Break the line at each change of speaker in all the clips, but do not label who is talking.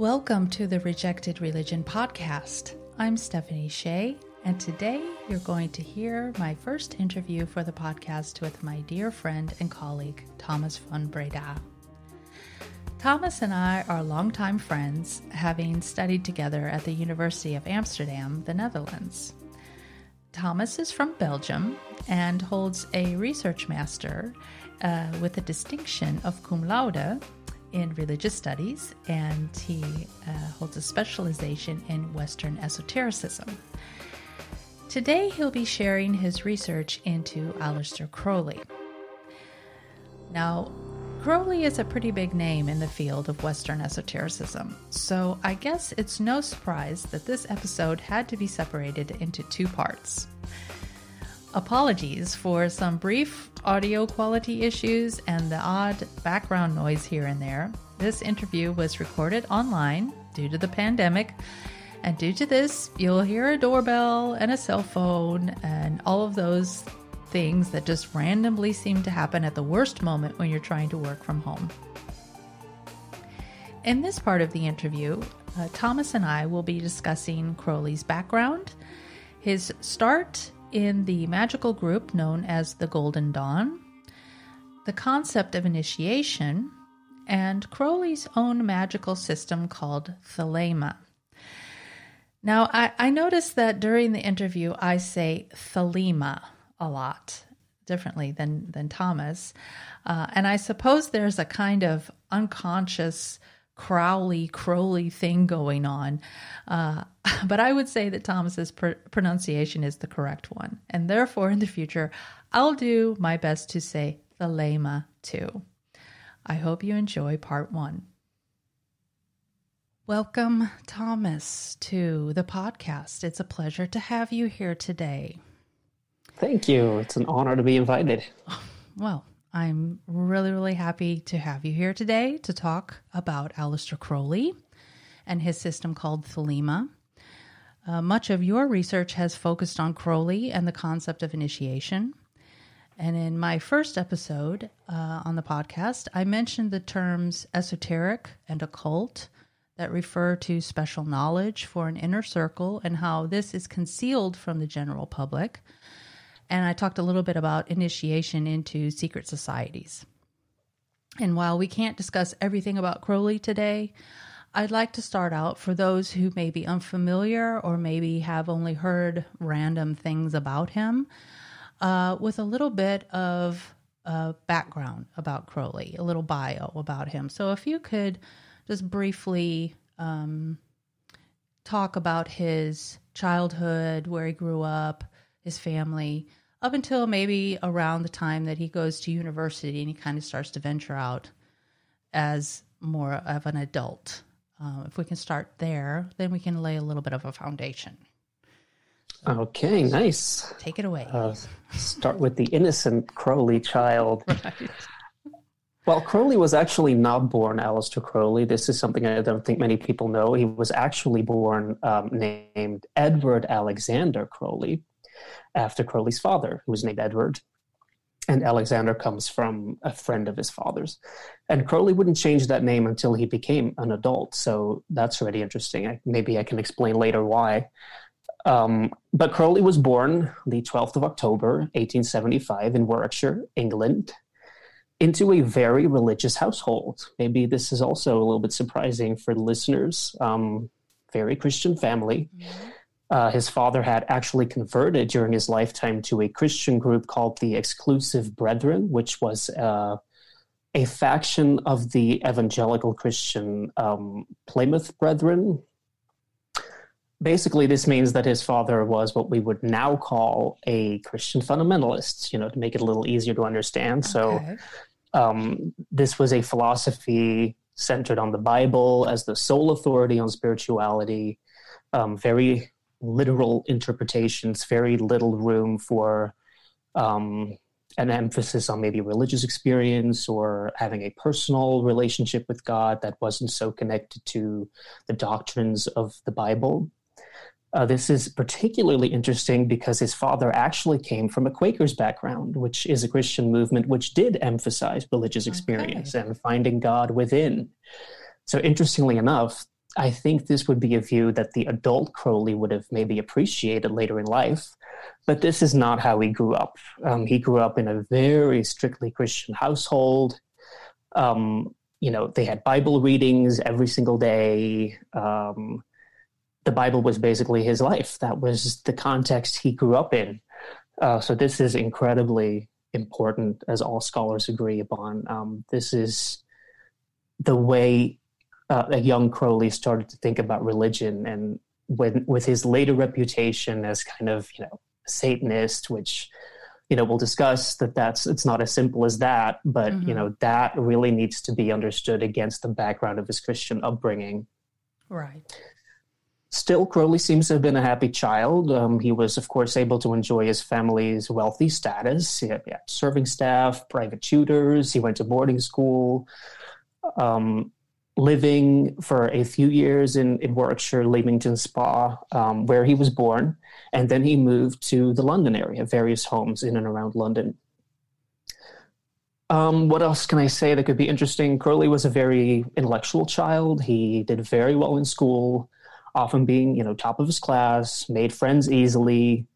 Welcome to the Rejected Religion podcast. I'm Stephanie Shea, and today you're going to hear my first interview for the podcast with my dear friend and colleague, Thomas von Breda. Thomas and I are longtime friends, having studied together at the University of Amsterdam, the Netherlands. Thomas is from Belgium and holds a research master uh, with a distinction of cum laude in religious studies, and he uh, holds a specialization in Western esotericism. Today, he'll be sharing his research into Aleister Crowley. Now, Crowley is a pretty big name in the field of Western esotericism, so I guess it's no surprise that this episode had to be separated into two parts. Apologies for some brief audio quality issues and the odd background noise here and there. This interview was recorded online due to the pandemic, and due to this, you'll hear a doorbell and a cell phone and all of those things that just randomly seem to happen at the worst moment when you're trying to work from home. In this part of the interview, uh, Thomas and I will be discussing Crowley's background, his start in the magical group known as the Golden Dawn, the concept of initiation, and Crowley's own magical system called Thelema. Now, I, I noticed that during the interview I say Thelema a lot differently than, than Thomas. Uh, and I suppose there's a kind of unconscious Crowley Crowley thing going on. Uh, but I would say that Thomas's pr- pronunciation is the correct one. And therefore, in the future, I'll do my best to say Thelema too. I hope you enjoy part one. Welcome, Thomas, to the podcast. It's a pleasure to have you here today.
Thank you. It's an honor to be invited.
Well, I'm really, really happy to have you here today to talk about Aleister Crowley and his system called Thelema. Uh, much of your research has focused on Crowley and the concept of initiation. And in my first episode uh, on the podcast, I mentioned the terms esoteric and occult that refer to special knowledge for an inner circle and how this is concealed from the general public and I talked a little bit about initiation into secret societies. And while we can't discuss everything about Crowley today, I'd like to start out for those who may be unfamiliar or maybe have only heard random things about him uh, with a little bit of uh, background about Crowley, a little bio about him. So if you could just briefly um, talk about his childhood, where he grew up, his family, up until maybe around the time that he goes to university and he kind of starts to venture out as more of an adult. Uh, if we can start there, then we can lay a little bit of a foundation.
Okay, nice.
Take it away.
Uh, start with the innocent Crowley child. Right. Well, Crowley was actually not born Aleister Crowley. This is something I don't think many people know. He was actually born um, named Edward Alexander Crowley after Crowley's father, who was named Edward. And Alexander comes from a friend of his father's. And Crowley wouldn't change that name until he became an adult. So that's really interesting. I, maybe I can explain later why. Um, but Crowley was born the 12th of October, 1875, in Warwickshire, England, into a very religious household. Maybe this is also a little bit surprising for listeners. Um, very Christian family. Mm-hmm. Uh, his father had actually converted during his lifetime to a Christian group called the Exclusive Brethren, which was uh, a faction of the evangelical Christian um, Plymouth Brethren. Basically, this means that his father was what we would now call a Christian fundamentalist, you know, to make it a little easier to understand. Okay. So, um, this was a philosophy centered on the Bible as the sole authority on spirituality, um, very literal interpretations, very little room for um, an emphasis on maybe religious experience or having a personal relationship with God that wasn't so connected to the doctrines of the Bible. Uh, this is particularly interesting because his father actually came from a Quaker's background, which is a Christian movement which did emphasize religious experience okay. and finding God within. So, interestingly enough, I think this would be a view that the adult Crowley would have maybe appreciated later in life, but this is not how he grew up. Um, he grew up in a very strictly Christian household. Um, you know, they had Bible readings every single day. Um, the Bible was basically his life. That was the context he grew up in. Uh, so this is incredibly important, as all scholars agree upon. Um, this is the way uh, a young Crowley started to think about religion, and when, with his later reputation as kind of you know Satanist, which you know we'll discuss that that's it's not as simple as that, but mm-hmm. you know that really needs to be understood against the background of his Christian upbringing.
Right.
Still, Crowley seems to have been a happy child. Um, he was, of course, able to enjoy his family's wealthy status. He had, he had serving staff, private tutors. He went to boarding school, um, living for a few years in, in Warwickshire, Leamington Spa, um, where he was born. And then he moved to the London area, various homes in and around London. Um, what else can I say that could be interesting? Crowley was a very intellectual child. He did very well in school often being, you know, top of his class, made friends easily,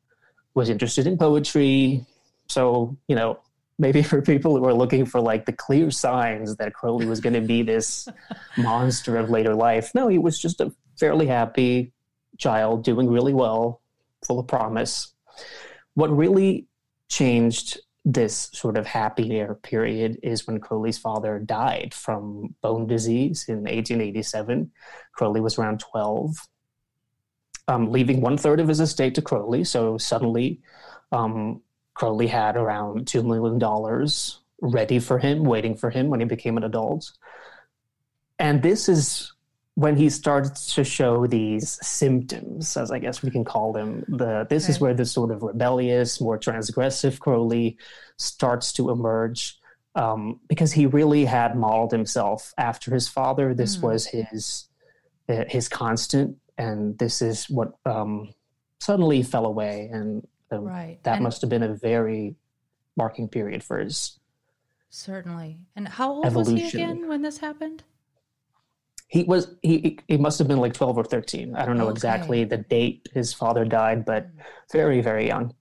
was interested in poetry. So, you know, maybe for people who are looking for like the clear signs that Crowley was going to be this monster of later life, no, he was just a fairly happy child doing really well, full of promise. What really changed this sort of happier period is when Crowley's father died from bone disease in 1887. Crowley was around 12, um, leaving one third of his estate to Crowley. So suddenly, um, Crowley had around $2 million ready for him, waiting for him when he became an adult. And this is when he starts to show these symptoms, as I guess we can call them, the this is where the sort of rebellious, more transgressive Crowley starts to emerge. Um, because he really had modeled himself after his father. This mm. was his uh, his constant, and this is what um, suddenly fell away, and um, right. that and must have been a very marking period for his
certainly. And how old evolution. was he again when this happened?
he was he he must have been like 12 or 13 i don't know okay. exactly the date his father died but very very young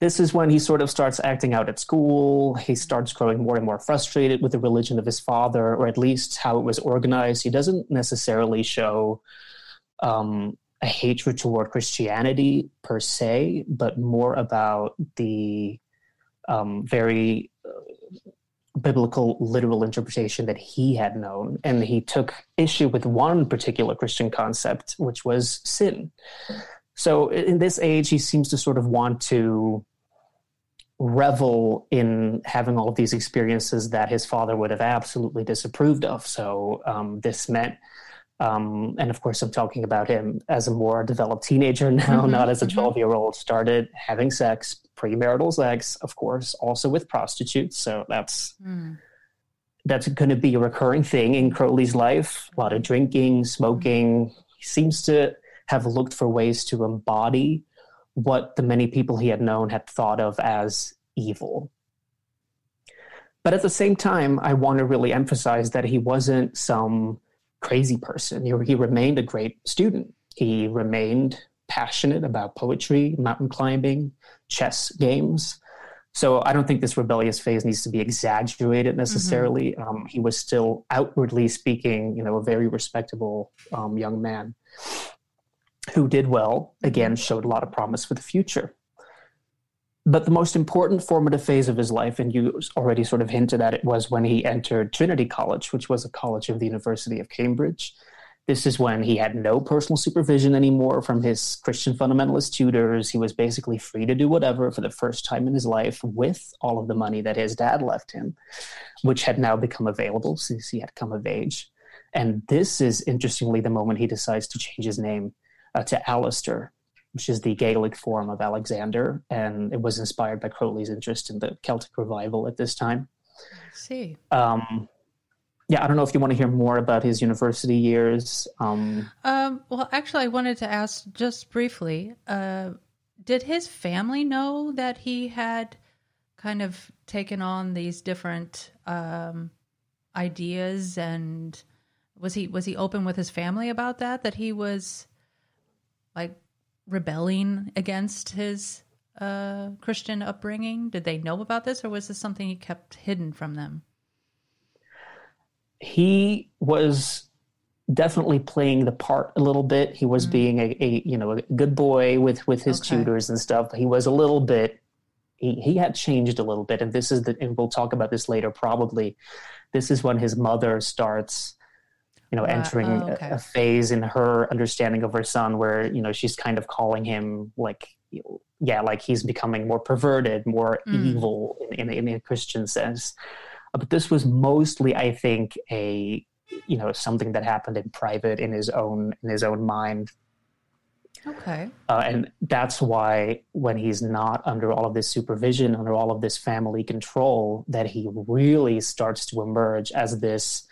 this is when he sort of starts acting out at school he starts growing more and more frustrated with the religion of his father or at least how it was organized he doesn't necessarily show um, a hatred toward christianity per se but more about the um, very biblical literal interpretation that he had known. And he took issue with one particular Christian concept, which was sin. So in this age, he seems to sort of want to revel in having all of these experiences that his father would have absolutely disapproved of. So um, this meant um, and of course, I'm talking about him as a more developed teenager now, mm-hmm, not as a 12 mm-hmm. year old. Started having sex, premarital sex, of course, also with prostitutes. So that's mm. that's going to be a recurring thing in Crowley's life. A lot of drinking, smoking. He seems to have looked for ways to embody what the many people he had known had thought of as evil. But at the same time, I want to really emphasize that he wasn't some crazy person. He, he remained a great student. He remained passionate about poetry, mountain climbing, chess games. So I don't think this rebellious phase needs to be exaggerated necessarily. Mm-hmm. Um, he was still outwardly speaking, you know, a very respectable um, young man who did well. Again, showed a lot of promise for the future. But the most important formative phase of his life, and you already sort of hinted at it, was when he entered Trinity College, which was a college of the University of Cambridge. This is when he had no personal supervision anymore from his Christian fundamentalist tutors. He was basically free to do whatever for the first time in his life with all of the money that his dad left him, which had now become available since he had come of age. And this is interestingly the moment he decides to change his name uh, to Aleister which is the Gaelic form of Alexander, and it was inspired by Crowley's interest in the Celtic revival at this time.
I see.
Um, yeah, I don't know if you want to hear more about his university years. Um,
um, well, actually, I wanted to ask just briefly uh, did his family know that he had kind of taken on these different um, ideas and was he was he open with his family about that? That he was like rebelling against his uh, Christian upbringing? Did they know about this, or was this something he kept hidden from them?
He was definitely playing the part a little bit. He was mm-hmm. being a, a, you know a good boy with with his okay. tutors and stuff. He was a little bit. He, he had changed a little bit, and this is the and we'll talk about this later. Probably, this is when his mother starts you know, uh, entering oh, okay. a, a, phase in her understanding of her son where, you know, she's kind of calling him like, yeah, like he's becoming more perverted, more mm. evil in, in, in, a Christian sense. Uh, but this was mostly, I think, a, you know, something that happened in private in his own, in his own mind.
Okay.
Uh, and that's why when he's not under all of this supervision, under all of this family control, that he really starts to emerge as this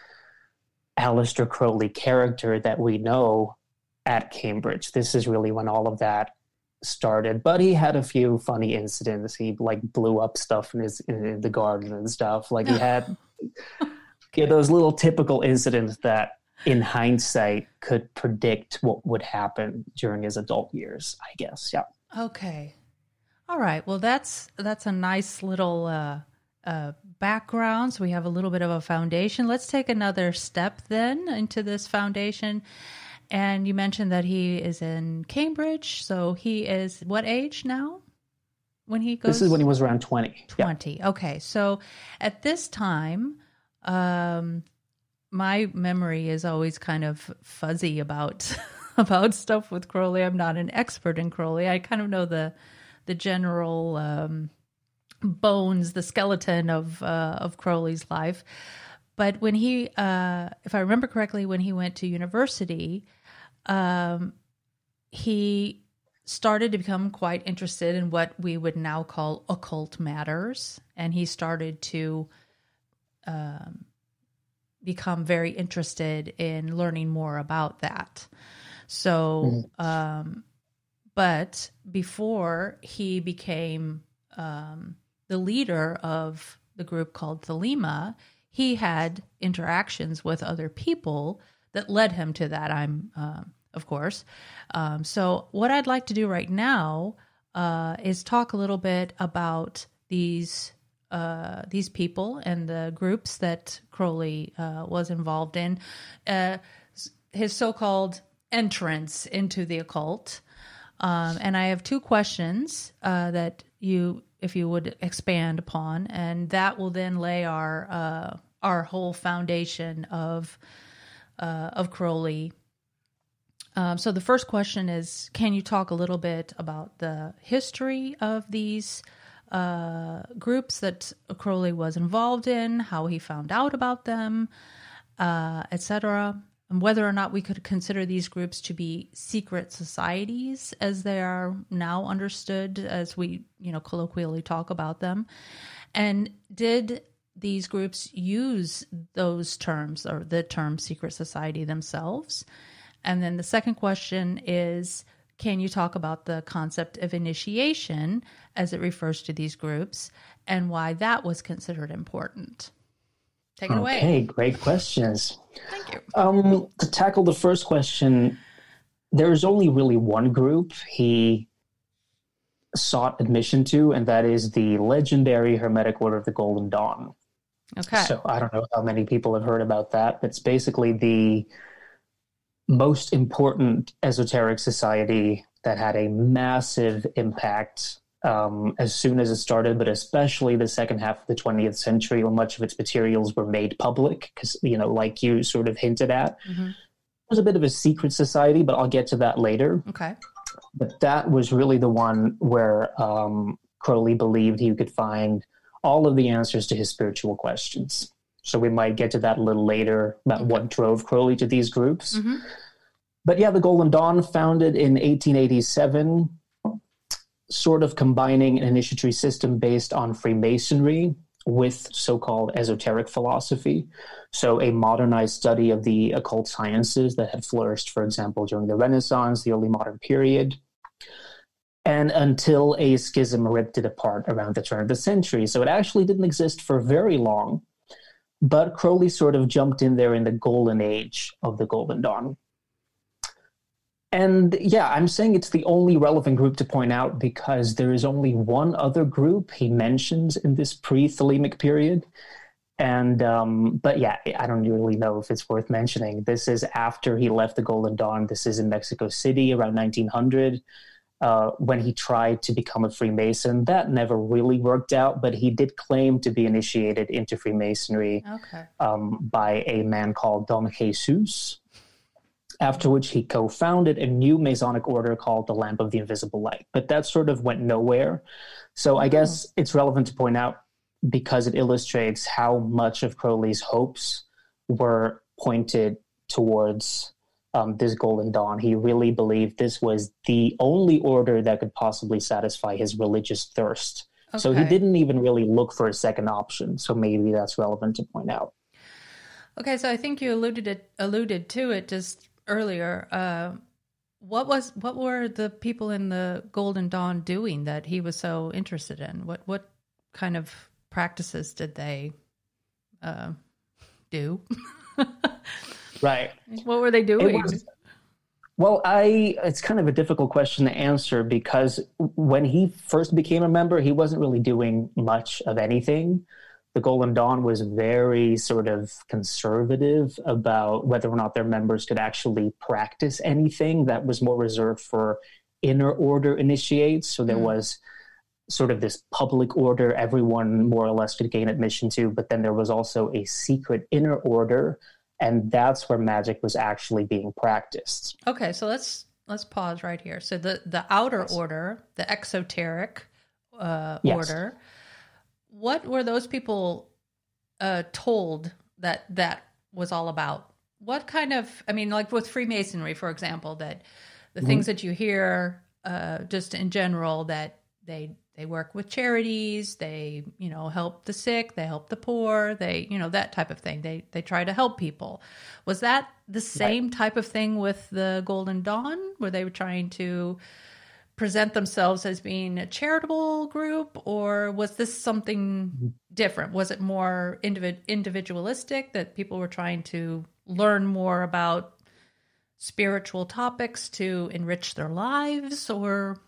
Aleister Crowley character that we know at Cambridge. This is really when all of that started. But he had a few funny incidents. He like blew up stuff in his in the garden and stuff. Like he had okay. those little typical incidents that in hindsight could predict what would happen during his adult years, I guess. Yeah.
Okay. All right. Well, that's that's a nice little uh uh, background. So we have a little bit of a foundation. Let's take another step then into this foundation. And you mentioned that he is in Cambridge. So he is what age now? When he goes?
This is when he was around 20.
20. Yeah. Okay. So at this time, um, my memory is always kind of fuzzy about about stuff with Crowley. I'm not an expert in Crowley. I kind of know the the general um, bones, the skeleton of uh, of Crowley's life. But when he, uh, if I remember correctly, when he went to university, um, he started to become quite interested in what we would now call occult matters, and he started to um, become very interested in learning more about that. So, mm-hmm. um, but before he became um, the leader of the group called Thelema, he had interactions with other people that led him to that. I'm, uh, of course. Um, so, what I'd like to do right now uh, is talk a little bit about these uh, these people and the groups that Crowley uh, was involved in, uh, his so-called entrance into the occult. Um, and I have two questions uh, that you if you would expand upon, and that will then lay our uh, our whole foundation of uh, of Crowley. Um, so the first question is: Can you talk a little bit about the history of these uh, groups that Crowley was involved in, how he found out about them, uh, etc.? And whether or not we could consider these groups to be secret societies as they are now understood as we you know colloquially talk about them. And did these groups use those terms or the term secret society themselves? And then the second question is can you talk about the concept of initiation as it refers to these groups and why that was considered important Take it okay, away.
Okay, great questions.
Thank you.
Um, to tackle the first question, there's only really one group he sought admission to, and that is the legendary Hermetic Order of the Golden Dawn.
Okay.
So I don't know how many people have heard about that. It's basically the most important esoteric society that had a massive impact um, as soon as it started, but especially the second half of the 20th century when much of its materials were made public. Because, you know, like you sort of hinted at, mm-hmm. it was a bit of a secret society, but I'll get to that later.
Okay.
But that was really the one where um, Crowley believed he could find all of the answers to his spiritual questions. So we might get to that a little later about okay. what drove Crowley to these groups. Mm-hmm. But yeah, the Golden Dawn, founded in 1887 sort of combining an initiatory system based on Freemasonry with so called esoteric philosophy. So, a modernized study of the occult sciences that had flourished, for example, during the Renaissance, the early modern period, and until a schism ripped it apart around the turn of the century. So, it actually didn't exist for very long. but Crowley sort of jumped in there in the golden age of the Golden Dawn. And yeah, I'm saying it's the only relevant group to point out because there is only one other group he mentions in this pre-Thelemic period. And um, but yeah, I don't really know if it's worth mentioning. This is after he left the Golden Dawn. This is in Mexico City around 1900. Uh, when he tried to become a Freemason. That never really worked out, but he did claim to be initiated into Freemasonry okay. um, by a man called Don Jesus. After which he co founded a new Masonic order called the Lamp of the Invisible Light. But that sort of went nowhere. So I oh. guess it's relevant to point out because it illustrates how much of Crowley's hopes were pointed towards um, this Golden Dawn. He really believed this was the only order that could possibly satisfy his religious thirst. Okay. So he didn't even really look for a second option. So maybe that's relevant to point out.
Okay, so I think you alluded it alluded to it just earlier. Uh, what was what were the people in the Golden Dawn doing that he was so interested in? What what kind of practices did they uh, do?
Right.
What were they doing?
Was, well, I it's kind of a difficult question to answer because when he first became a member, he wasn't really doing much of anything. The Golden Dawn was very sort of conservative about whether or not their members could actually practice anything. That was more reserved for inner order initiates. So there mm. was sort of this public order everyone more or less could gain admission to, but then there was also a secret inner order and that's where magic was actually being practiced.
Okay, so let's let's pause right here. So the the outer yes. order, the exoteric uh, yes. order, what were those people uh, told that that was all about? What kind of, I mean, like with Freemasonry, for example, that the mm-hmm. things that you hear uh, just in general that they they work with charities they you know help the sick they help the poor they you know that type of thing they they try to help people was that the same right. type of thing with the golden dawn where they were trying to present themselves as being a charitable group or was this something different was it more individ- individualistic that people were trying to learn more about spiritual topics to enrich their lives or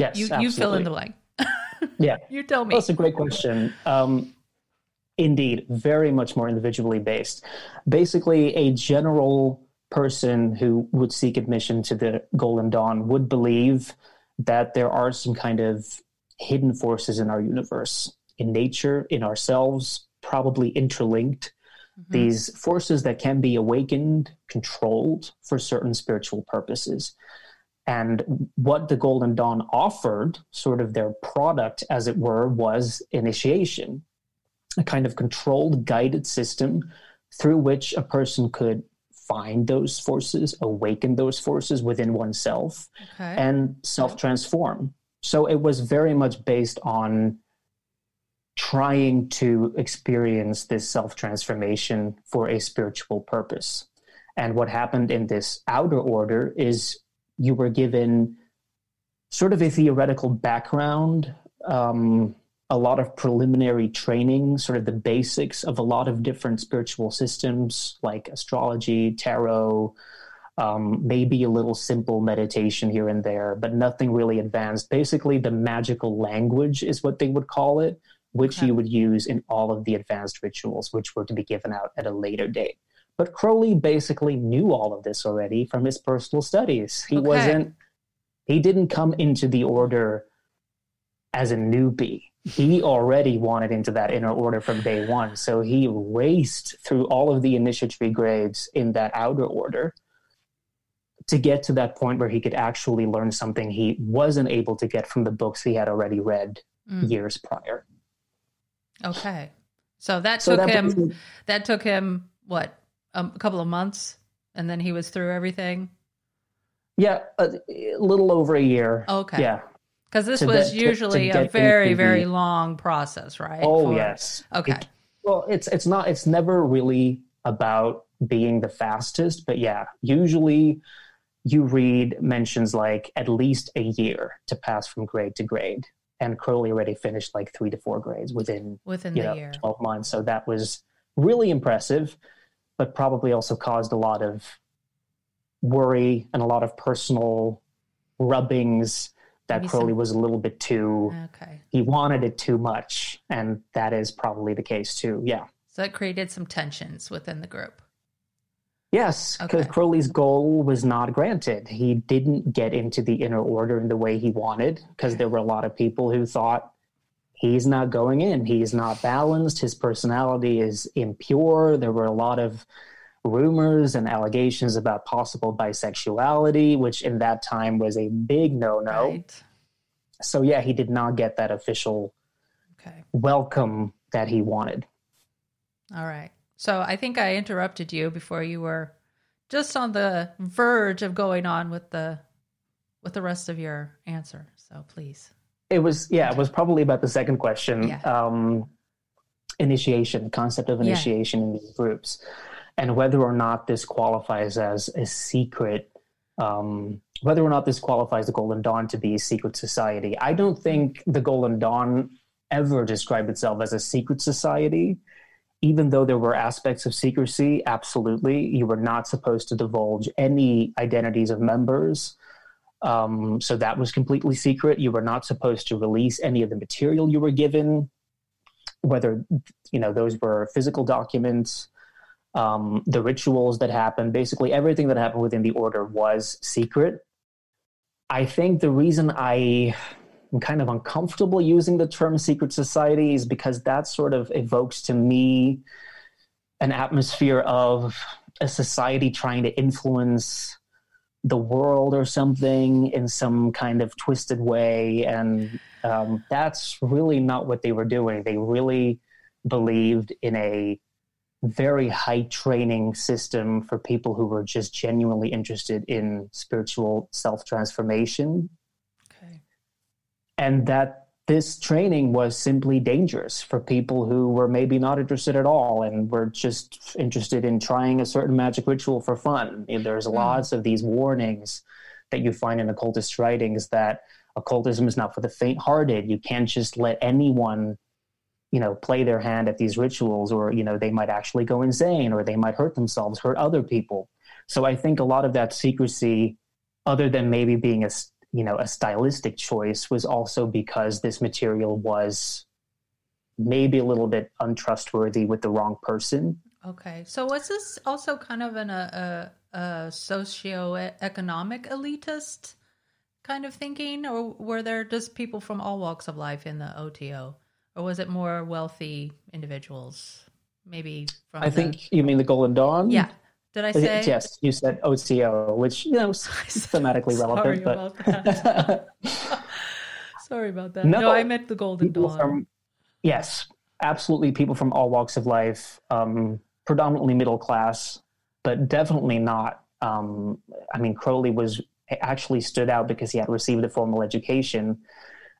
Yes,
you, you fill in the blank.
yeah,
you tell me.
That's a great question. Um, indeed, very much more individually based. Basically, a general person who would seek admission to the Golden Dawn would believe that there are some kind of hidden forces in our universe, in nature, in ourselves, probably interlinked. Mm-hmm. These forces that can be awakened, controlled for certain spiritual purposes. And what the Golden Dawn offered, sort of their product, as it were, was initiation, a kind of controlled, guided system through which a person could find those forces, awaken those forces within oneself, okay. and self transform. So it was very much based on trying to experience this self transformation for a spiritual purpose. And what happened in this outer order is you were given sort of a theoretical background, um, a lot of preliminary training, sort of the basics of a lot of different spiritual systems like astrology, tarot, um, maybe a little simple meditation here and there, but nothing really advanced. Basically, the magical language is what they would call it, which okay. you would use in all of the advanced rituals, which were to be given out at a later date. But Crowley basically knew all of this already from his personal studies. He okay. wasn't, he didn't come into the order as a newbie. He already wanted into that inner order from day one. So he raced through all of the initiatory grades in that outer order to get to that point where he could actually learn something he wasn't able to get from the books he had already read mm. years prior.
Okay. So that so took that him that took him what a couple of months, and then he was through everything.
Yeah, a, a little over a year.
Okay.
Yeah.
Because this was usually to, to a very, very long process, right?
Oh For, yes.
Okay.
It, well, it's it's not. It's never really about being the fastest, but yeah, usually you read mentions like at least a year to pass from grade to grade. and Crowley already finished like three to four grades within
within
you
the
know,
year.
12 months. So that was really impressive, but probably also caused a lot of worry and a lot of personal rubbings that
Maybe
Crowley
some-
was a little bit too,
Okay.
he wanted it too much. And that is probably the case too. Yeah.
So it created some tensions within the group.
Yes, because
Okay.
Crowley's goal was not granted. He didn't get into the inner order in the way he wanted because there were a lot of people who thought he's not going in. He's not balanced. His personality is impure. There were a lot of rumors and allegations about possible bisexuality, which in that time was a big no no.
Right.
So, yeah, he did not get that official
Okay.
welcome that he wanted.
All right. So I think I interrupted you before you were just on the verge of going on with the with the rest of your answer. So please.
It was yeah, it was probably about the second question.
Yeah.
Um, initiation, the concept of
Yeah.
initiation in these groups, and whether or not this qualifies as a secret, um, whether or not this qualifies the Golden Dawn to be a secret society. I don't think the Golden Dawn ever described itself as a secret society. Even though there were aspects of secrecy, absolutely, you were not supposed to divulge any identities of members. Um, so that was completely secret. You were not supposed to release any of the material you were given, whether you know those were physical documents, um, the rituals that happened. Basically, everything that happened within the order was secret. I think the reason I am kind of uncomfortable using the term secret society is because that sort of evokes to me an atmosphere of a society trying to influence the world or something in some kind of twisted way. And um, that's really not what they were doing. They really believed in a very high training system for people who were just genuinely interested in spiritual self transformation.
Okay.
And that this training was simply dangerous for people who were maybe not interested at all and were just interested in trying a certain magic ritual for fun. There's hmm. lots of these warnings that you find in occultist writings that occultism is not for the faint-hearted. You can't just let anyone, you know, play their hand at these rituals, or you know, they might actually go insane, or they might hurt themselves, hurt other people. So I think a lot of that secrecy, other than maybe being a you know a stylistic choice, was also because this material was maybe a little bit untrustworthy with the wrong person.
Okay. So was this also kind of an a, a, a socio-economic elitist kind of thinking, or were there just people from all walks of life in the OTO, or was it more wealthy individuals? Maybe from
I
the-
think you mean the Golden Dawn.
Yeah. Did I say?
Yes, you said OTO, which you know is thematically
Sorry
relevant, but
about that. Sorry about that.
No,
No, I meant the Golden Dawn.
from yes, absolutely people from all walks of life, um, predominantly middle class, but definitely not. Um, I mean, Crowley was actually stood out because he had received a formal education.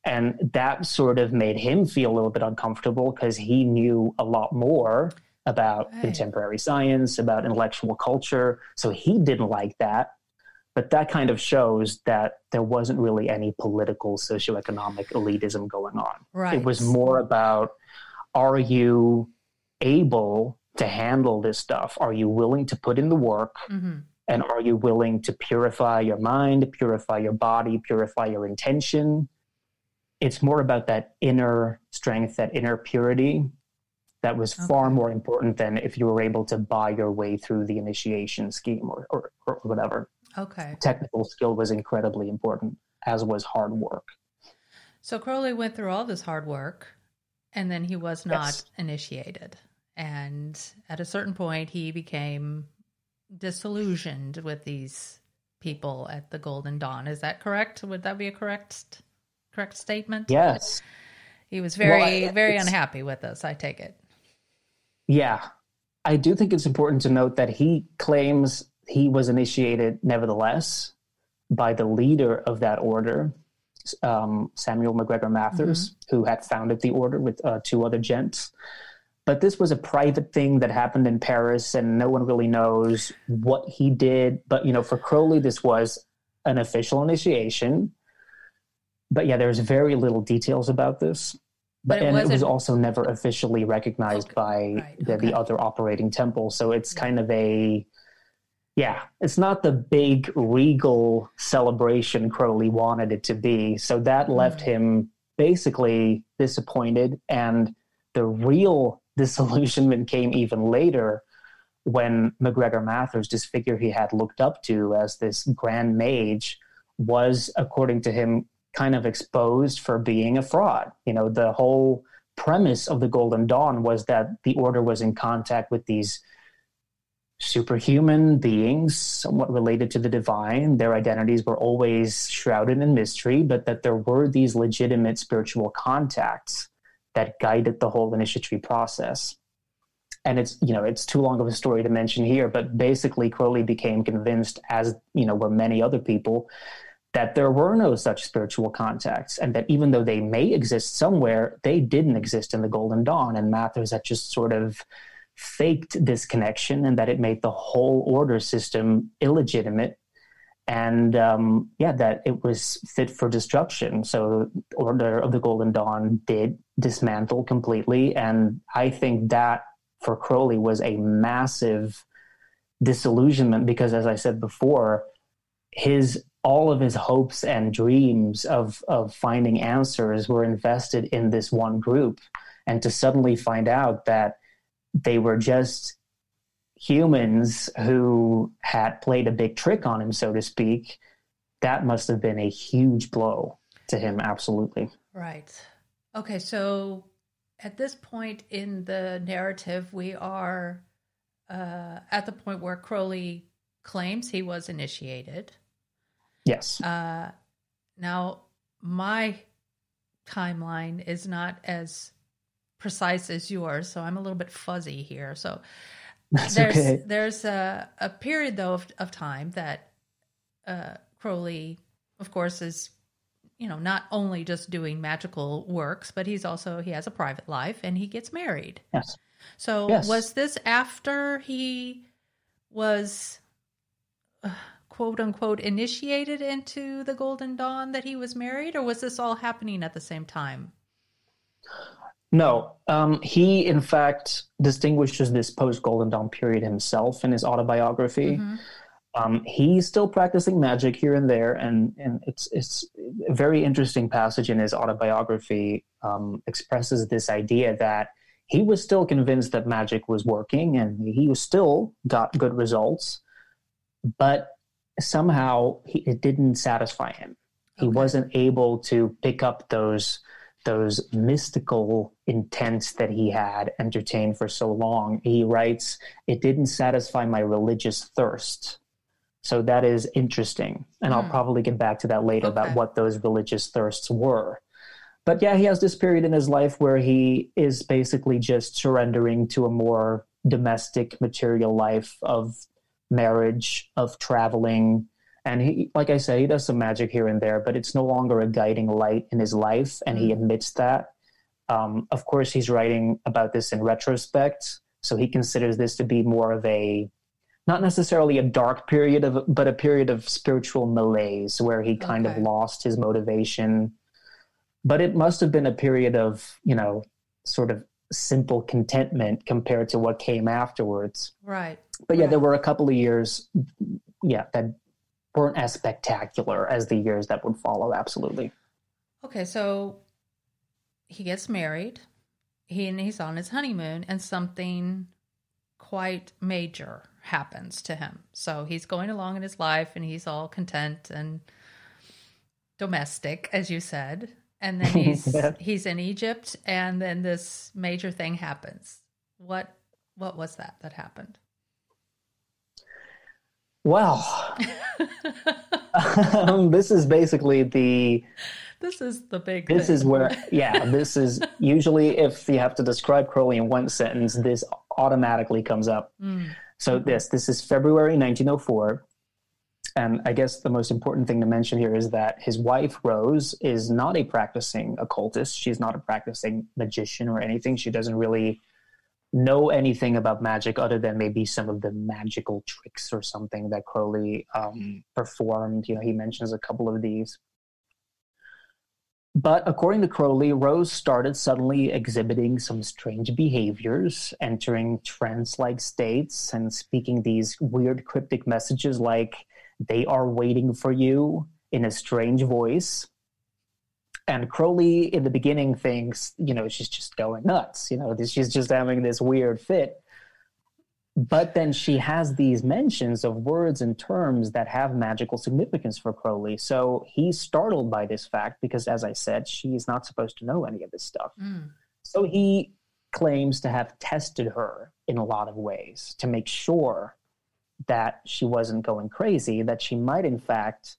And that sort of made him feel a little bit uncomfortable because he knew a lot more about
Right.
contemporary science, about intellectual culture. So he didn't like that. But that kind of shows that there wasn't really any political, socioeconomic elitism going on.
right.
It was more about are you able to handle this stuff? Are you willing to put in the work?
hmm
And are you willing to purify your mind, purify your body, purify your intention? It's more about that inner strength, that inner purity that was far more important than if you were able to buy your way through the initiation scheme or, or, or whatever.
Okay.
Technical skill was incredibly important, as was hard work.
So Crowley went through all this hard work and then he was not
Yes.
initiated. And at a certain point, he became disillusioned with these people at the Golden Dawn. Is that correct? Would that be a correct correct statement?
Yes.
He was very,
Well, I-
very unhappy with us, I take it.
Yeah. I do think it's important to note that he claims he was initiated nevertheless by the leader of that order, um, Samuel MacGregor Mathers, who had founded the order with uh, two other gents. But this was a private thing that happened in Paris, and no one really knows what he did. But, you know, for Crowley, this was an official initiation. But yeah, there's very little details about this. But,
But it
and it was also never officially recognized
Okay,
by
right,
the,
okay.
the other operating temple. So it's kind of a, yeah, it's not the big regal celebration Crowley wanted it to be. So that left
Mm.
him basically disappointed. And the real disillusionment came even later when MacGregor Mathers, this figure he had looked up to as this grand mage, was, according to him, kind of exposed for being a fraud. You know, the whole premise of the Golden Dawn was that the Order was in contact with these superhuman beings, somewhat related to the divine. Their identities were always shrouded in mystery, but that there were these legitimate spiritual contacts that guided the whole initiatory process. And it's you know it's too long of a story to mention here, but basically Crowley became convinced, as you know, were many other people, that there were no such spiritual contacts, and that even though they may exist somewhere, they didn't exist in the Golden Dawn. And Mathers had just sort of faked this connection, and that it made the whole order system illegitimate, and um, yeah, that it was fit for destruction. So, Order of the Golden Dawn did dismantle completely, and I think that for Crowley was a massive disillusionment because, as I said before, his all of his hopes and dreams of of finding answers were invested in this one group and to suddenly find out that they were just humans who had played a big trick on him so to speak that must have been a huge blow to him absolutely
Right. Okay, so at this point in the narrative, we are uh, at the point where Crowley claims he was initiated.
Yes
Uh, now, my timeline is not as precise as yours, so I'm a little bit fuzzy here. So
that's
there's
okay
there's a, a period though of, of time that uh, Crowley, of course, is you know not only just doing magical works, but he's also he has a private life and he gets married.
yes
So
Yes.
was this after he was uh, quote unquote initiated into the Golden Dawn that he was married, or was this all happening at the same time?
No, um, he in fact distinguishes this post Golden Dawn period himself in his autobiography.
Mhm.
Um, he's still practicing magic here and there, and, and it's it's a very interesting passage in his autobiography um, expresses this idea that he was still convinced that magic was working, and he was still got good results, but somehow he, it didn't satisfy him. He
Okay.
wasn't able to pick up those those mystical intents that he had entertained for so long. He writes, "It didn't satisfy my religious thirst." So that is interesting, and I'll
Hmm.
probably get back to that later
Okay.
about what those religious thirsts were. But yeah, he has this period in his life where he is basically just surrendering to a more domestic material life of marriage, of traveling, and he like i say, he does some magic here and there but it's no longer a guiding light in his life and he
Mm.
admits that um, of course he's writing about this in retrospect so he considers this to be more of a not necessarily a dark period of but a period of spiritual malaise where he kind
Okay.
of lost his motivation but it must have been a period of you know sort of simple contentment compared to what came afterwards
Right.
But yeah, there were a couple of years, yeah, that weren't as spectacular as the years that would follow. Absolutely.
Okay, so he gets married. He and he's on his honeymoon, and something quite major happens to him. So he's going along in his life, and he's all content and domestic, as you said. And then he's
Yeah.
he's in Egypt, and then this major thing happens. What what was that that happened?
Well, um, this is basically the.
this is the big.
This
thing.
is where, yeah, this is usually if you have to describe Crowley in one sentence, this automatically comes up.
Mm,
So this this is February 1904, and I guess the most important thing to mention here is that his wife Rose is not a practicing occultist. She's not a practicing magician or anything. She doesn't really know anything about magic other than maybe some of the magical tricks or something that Crowley um, performed. You know, he mentions a couple of these. But according to Crowley, Rose started suddenly exhibiting some strange behaviors, entering trance like states and speaking these weird cryptic messages like, they are waiting for you in a strange voice. And Crowley, in the beginning, thinks, you know, she's just going nuts. You know, she's just having this weird fit but then she has these mentions of words and terms that have magical significance for Crowley. So he's startled by this fact because, as I said, she's not supposed to know any of this stuff. Mm. So he claims to have tested her in a lot of ways to make sure that she wasn't going crazy, that she might, in fact,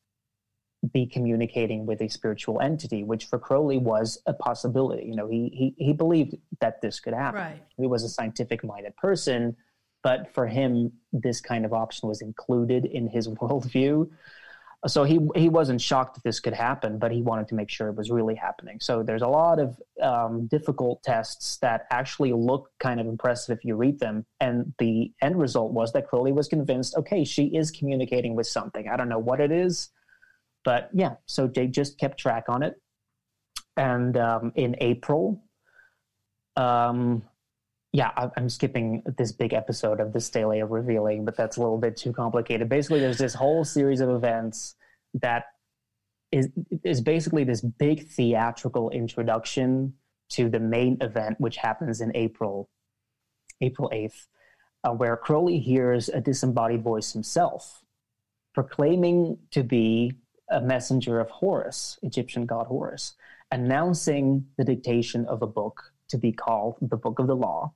be communicating with a spiritual entity, which for Crowley was a possibility. You know, he he, he believed that this could happen.
Right.
He was a scientific minded person but for him, this kind of option was included in his worldview. So he he wasn't shocked that this could happen, but he wanted to make sure it was really happening. So there's a lot of um, difficult tests that actually look kind of impressive if you read them. And the end result was that Crowley was convinced, okay, she is communicating with something. I don't know what it is, but yeah. So they just kept track on it. And um, in April, um, yeah, I'm skipping this big episode of the Stele of Revealing, but that's a little bit too complicated. Basically, there's this whole series of events that is is basically this big theatrical introduction to the main event, which happens in April, April eighth, uh, where Crowley hears a disembodied voice himself, proclaiming to be a messenger of Horus, Egyptian god Horus, announcing the dictation of a book to be called the Book of the Law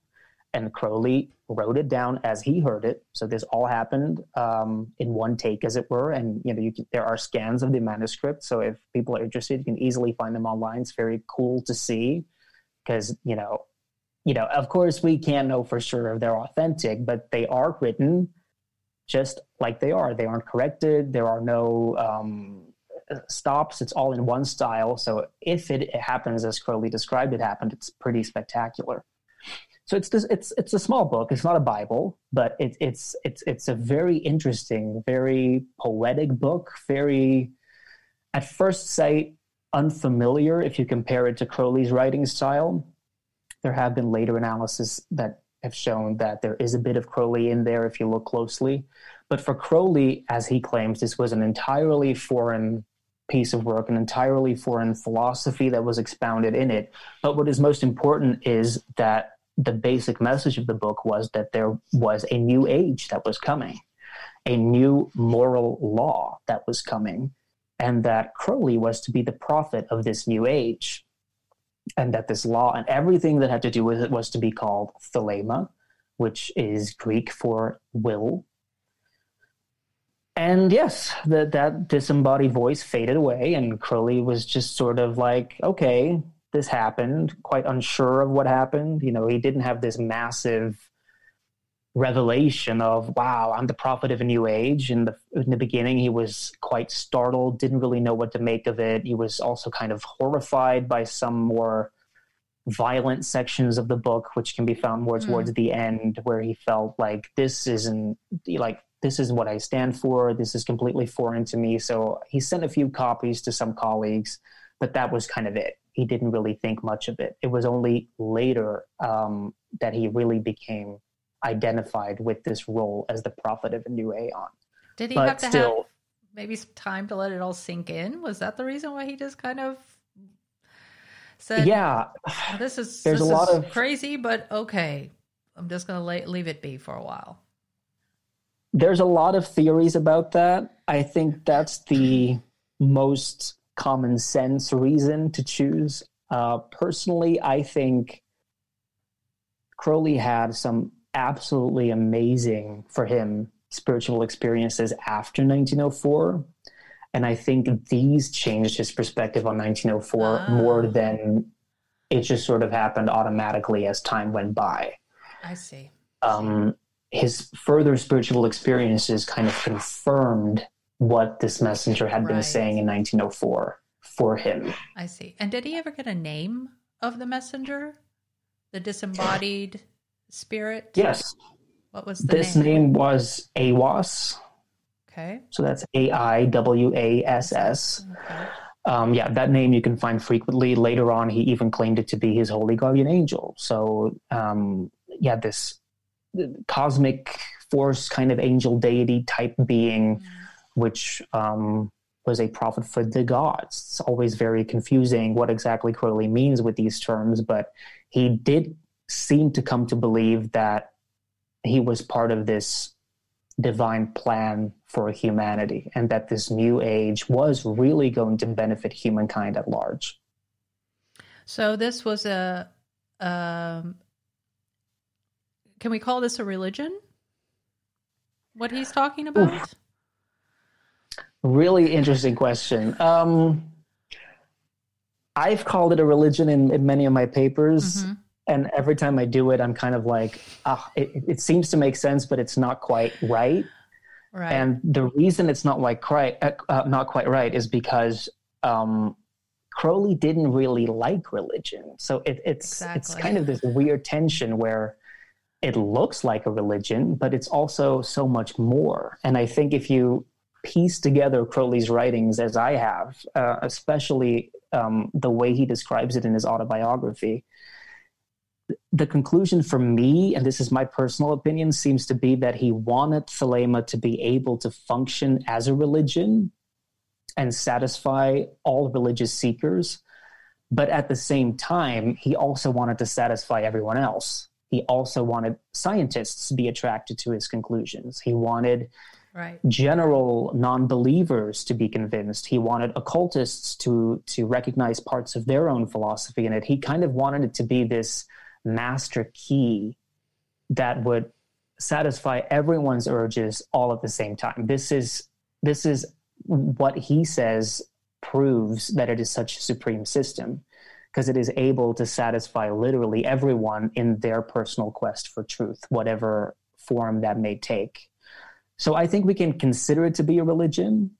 and Crowley wrote it down as he heard it. So this all happened um, in one take, as it were. And you know, you can, there are scans of the manuscript. So if people are interested, you can easily find them online. It's very cool to see because you know, you know, of course, we can't know for sure if they're authentic, but they are written just like they are. They aren't corrected. There are no um, stops. It's all in one style. So if it happens as Crowley described it happened, it's pretty spectacular. So it's this, it's it's a small book. It's not a Bible, but it, it's it's it's a very interesting, very poetic book. Very, at first sight, unfamiliar if you compare it to Crowley's writing style. There have been later analyses that have shown that there is a bit of Crowley in there if you look closely. But for Crowley, as he claims, this was an entirely foreign piece of work, an entirely foreign philosophy that was expounded in it. But what is most important is that the basic message of the book was that there was a new age that was coming, a new moral law that was coming, and that Crowley was to be the prophet of this new age. And that this law and everything that had to do with it was to be called thelema, which is Greek for will. And yes, that that disembodied voice faded away, and Crowley was just sort of like, okay, this happened, quite unsure of what happened. You know, he didn't have this massive revelation of wow i'm the prophet of a new age. In the in the beginning he was quite startled didn't really know what to make of it. He was also kind of horrified by some more violent sections of the book which can be found more mm. towards the end where he felt like this isn't like this is what i stand for. This is completely foreign to me. So he sent a few copies to some colleagues but that was kind of it. He didn't really think much of it. It was only later um, that he really became identified with this role as the prophet of a new aeon.
Did he but have to still, have maybe some time to let it all sink in? Was that the reason why he just kind of said,
"Yeah,
this is there's this a lot of crazy, but okay, I'm just going to leave it be for a while."
There's a lot of theories about that. I think that's the most common sense reason to choose. Uh, personally, I think Crowley had some absolutely amazing for him spiritual experiences after 1904. And I think these changed his perspective on 1904 more than it just sort of happened automatically as time went by.
I see.
Um, his further spiritual experiences kind of confirmed what this messenger had right. been saying in 1904 for him.
I see. And did he ever get a name of the messenger? The disembodied spirit?
Yes.
What was the
this
name?
name was Aiwass.
Okay.
So that's A I W A S S. um, yeah, that name you can find frequently. Later on, he even claimed it to be his holy guardian angel. So, um, yeah, this cosmic force kind of angel deity type being, mm-hmm. which um, was a prophet for the gods. It's always very confusing what exactly Crowley means with these terms, but he did seem to come to believe that he was part of this divine plan for humanity and that this new age was really going to benefit humankind at large.
So this was a um, can we call this a religion? What he's talking about? Oof.
Really interesting question. Um, I've called it a religion in, in many of my papers. Mm-hmm and every time I do it, I'm kind of like, ah, it, it seems to make sense, but it's not quite right. Right. And the reason it's not like quite uh, uh, not quite right is because um, Crowley didn't really like religion, so it, it's exactly. it's kind of this weird tension where it looks like a religion, but it's also so much more. And I think if you piece together Crowley's writings as I have, uh, especially um, the way he describes it in his autobiography, the conclusion for me, and this is my personal opinion, seems to be that he wanted Thelema to be able to function as a religion and satisfy all religious seekers. But at the same time, he also wanted to satisfy everyone else. He also wanted scientists to be attracted to his conclusions. He wanted right. general non-believers to be convinced. He wanted occultists to to recognize parts of their own philosophy in it. He kind of wanted it to be this master key that would satisfy everyone's urges all at the same time. This is this is what he says proves that it is such a supreme system because it is able to satisfy literally everyone in their personal quest for truth, whatever form that may take. So I think we can consider it to be a religion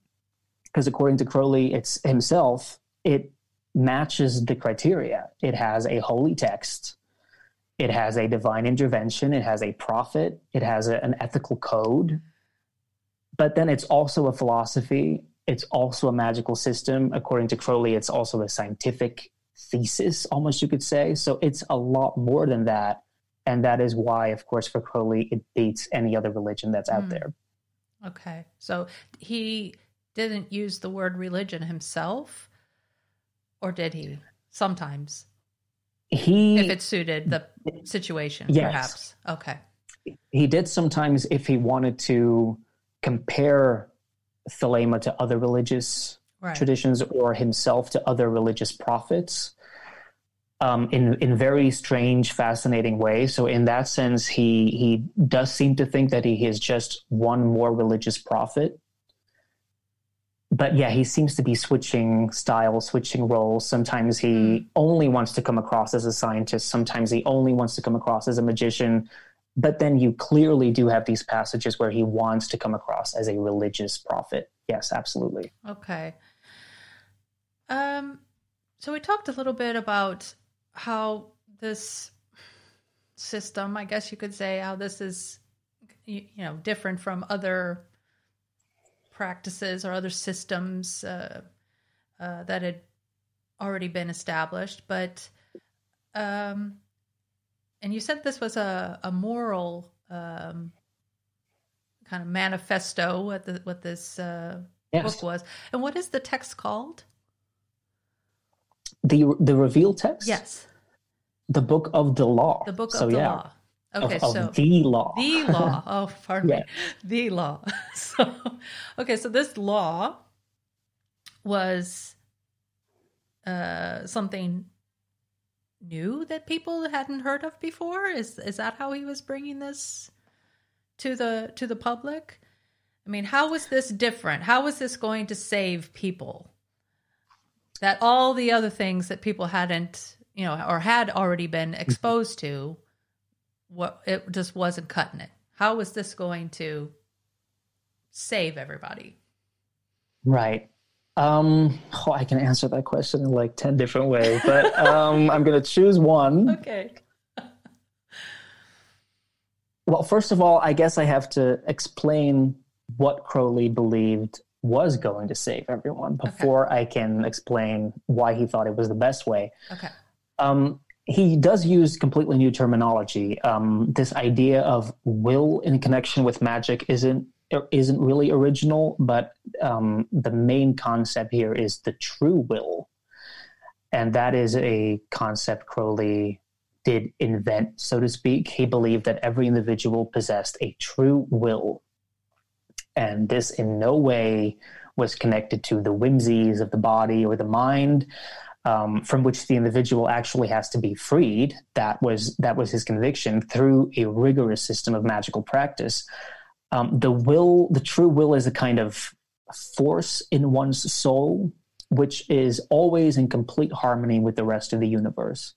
because according to Crowley it's himself, it matches the criteria. It has a holy text it has a divine intervention, it has a prophet, it has a, an ethical code. But then it's also a philosophy, it's also a magical system. According to Crowley, it's also a scientific thesis, almost you could say. So it's a lot more than that. And that is why, of course, for Crowley, it beats any other religion that's out mm. there.
Okay. So he didn't use the word religion himself, or did he? Sometimes
he
if it suited the situation yes. perhaps okay
he did sometimes if he wanted to compare thelema to other religious right. traditions or himself to other religious prophets um, in in very strange, fascinating ways. So in that sense, he he does seem to think that he is just one more religious prophet but yeah, he seems to be switching styles, switching roles. Sometimes he mm. only wants to come across as a scientist. Sometimes he only wants to come across as a magician. But then you clearly do have these passages where he wants to come across as a religious prophet. Yes, absolutely.
Okay. Um, so we talked a little bit about how this system, I guess you could say, how this is, you know, different from other practices or other systems uh, uh, that had already been established. But, um, and you said this was a, a moral um, kind of manifesto, what, the, what this uh, yes. book was. And what is the text called?
The, the reveal text?
Yes.
The book of the law.
The book so, of the yeah. law.
Okay, of, so the law.
The law. Oh, pardon yeah. me. The law. So, okay, so this law was uh, something new that people hadn't heard of before. Is is that how he was bringing this to the to the public? I mean, how was this different? How was this going to save people? That all the other things that people hadn't, you know, or had already been exposed to what it just wasn't cutting it. How was this going to save everybody?
Right. Um, oh, I can answer that question in like 10 different ways, but um, I'm going to choose one.
Okay.
well, first of all, I guess I have to explain what Crowley believed was going to save everyone before okay. I can explain why he thought it was the best way.
Okay.
Um, he does use completely new terminology. Um, this idea of will in connection with magic isn't isn't really original, but um, the main concept here is the true will, and that is a concept Crowley did invent, so to speak. He believed that every individual possessed a true will, and this in no way was connected to the whimsies of the body or the mind um, from which the individual actually has to be freed. That was that was his conviction through a rigorous system of magical practice. Um, the will, the true will, is a kind of force in one's soul, which is always in complete harmony with the rest of the universe.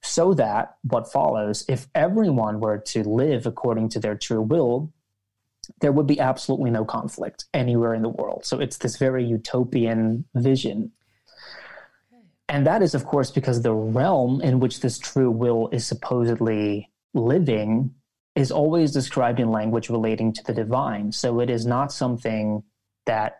So that what follows, if everyone were to live according to their true will, there would be absolutely no conflict anywhere in the world. So it's this very utopian vision and that is, of course, because the realm in which this true will is supposedly living is always described in language relating to the divine. So it is not something that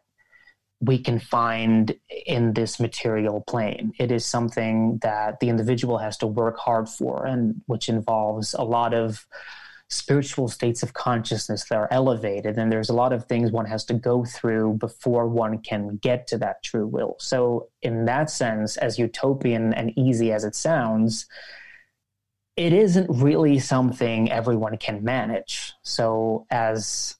we can find in this material plane. It is something that the individual has to work hard for, and which involves a lot of spiritual states of consciousness that are elevated and there's a lot of things one has to go through before one can get to that true will. So in that sense as utopian and easy as it sounds it isn't really something everyone can manage. So as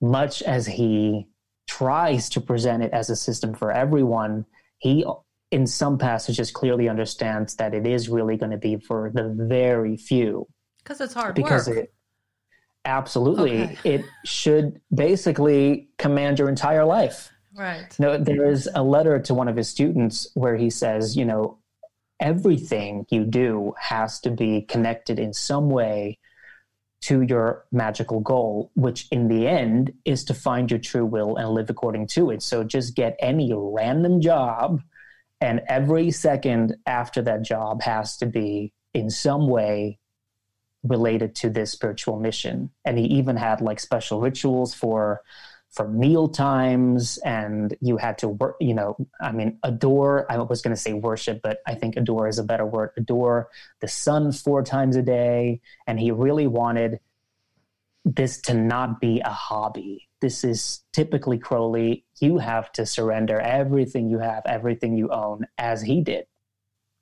much as he tries to present it as a system for everyone he in some passages clearly understands that it is really going to be for the very few.
Because it's hard
because
work.
it Absolutely. Okay. It should basically command your entire life.
Right.
no, there is a letter to one of his students where he says, you know, everything you do has to be connected in some way to your magical goal, which in the end is to find your true will and live according to it. So just get any random job, and every second after that job has to be in some way related to this spiritual mission. And he even had like special rituals for for meal times and you had to work you know i mean adore i was going to say worship but i think adore is a better word adore the sun four times a day. And he really wanted this to not be a hobby. This is typically crowley you have to surrender everything you have everything you own as he did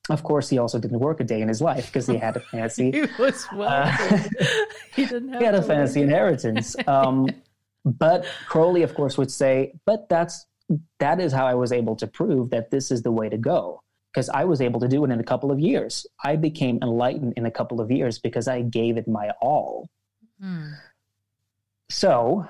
of course, he also didn't work a day in his life because he had a fancy.
he was well. Uh, he didn't.
he had a fancy inheritance. Um, but Crowley, of course, would say, "But that's that is how I was able to prove that this is the way to go." Because I was able to do it in a couple of years. I became enlightened in a couple of years because I gave it my all. Hmm. So,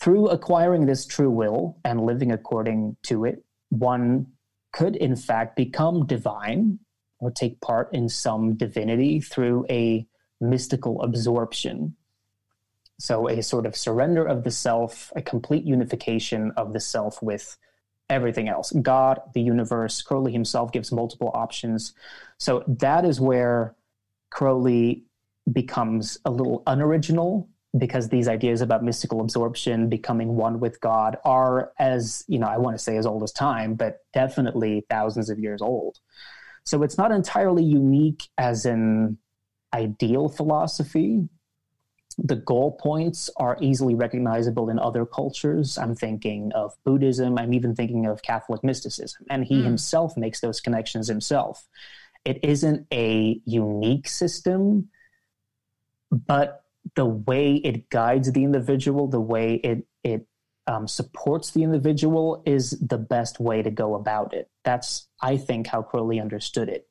through acquiring this true will and living according to it, one could in fact become divine or take part in some divinity through a mystical absorption. So, a sort of surrender of the self, a complete unification of the self with everything else God, the universe. Crowley himself gives multiple options. So, that is where Crowley becomes a little unoriginal because these ideas about mystical absorption, becoming one with God, are as, you know, I want to say as old as time, but definitely thousands of years old. So it's not entirely unique as an ideal philosophy. The goal points are easily recognizable in other cultures. I'm thinking of Buddhism. I'm even thinking of Catholic mysticism. And he mm. himself makes those connections himself. It isn't a unique system, but the way it guides the individual, the way it, it um, supports the individual is the best way to go about it. That's, I think, how Crowley understood it,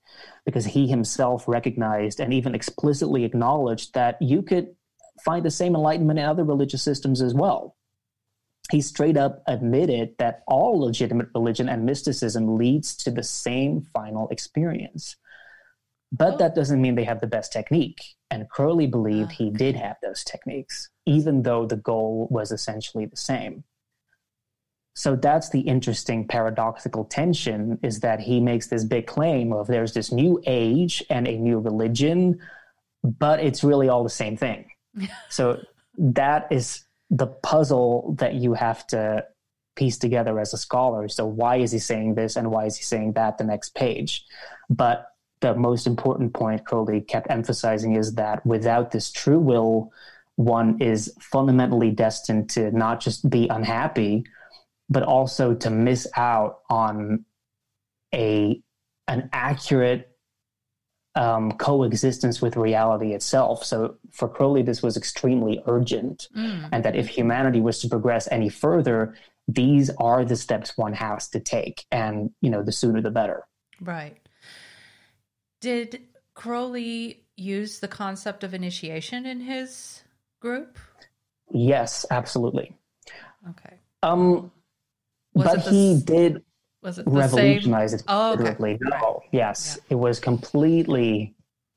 because he himself recognized and even explicitly acknowledged that you could find the same enlightenment in other religious systems as well. He straight up admitted that all legitimate religion and mysticism leads to the same final experience. But oh. that doesn't mean they have the best technique. And Crowley believed he oh, did have those techniques, even though the goal was essentially the same. So that's the interesting paradoxical tension is that he makes this big claim of there's this new age and a new religion, but it's really all the same thing. so that is the puzzle that you have to piece together as a scholar. So why is he saying this and why is he saying that the next page? But the most important point Crowley kept emphasizing is that without this true will, one is fundamentally destined to not just be unhappy, but also to miss out on a an accurate um, coexistence with reality itself. So for Crowley, this was extremely urgent, mm. and that if humanity was to progress any further, these are the steps one has to take, and you know, the sooner the better.
Right. Did Crowley use the concept of initiation in his group?
Yes, absolutely.
Okay.
Um, was but he did
was it
revolutionize
it oh, okay.
No, yes, yeah. it was completely,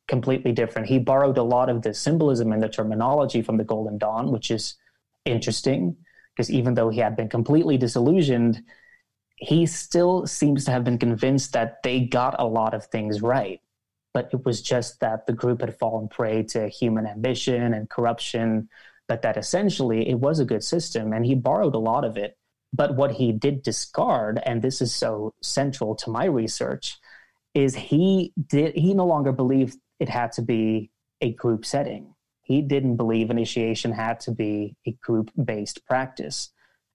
completely different. He borrowed a lot of the symbolism and the terminology from the Golden Dawn, which is interesting because even though he had been completely disillusioned, he still seems to have been convinced that they got a lot of things right. But it was just that the group had fallen prey to human ambition and corruption, but that essentially it was a good system. And he borrowed a lot of it but what he did discard, and this is so central to my research, is he did he no longer believed it had to be a group setting. He didn't believe initiation had to be a group based practice.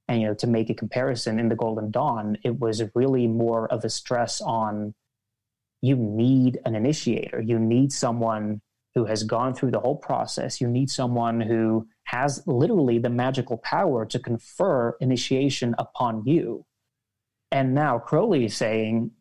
And you know, to make a comparison in the Golden Dawn, it was really more of a stress on you need an initiator. You need someone who has gone through the whole process. You need someone who has literally the magical power to confer initiation upon you. And now Crowley is saying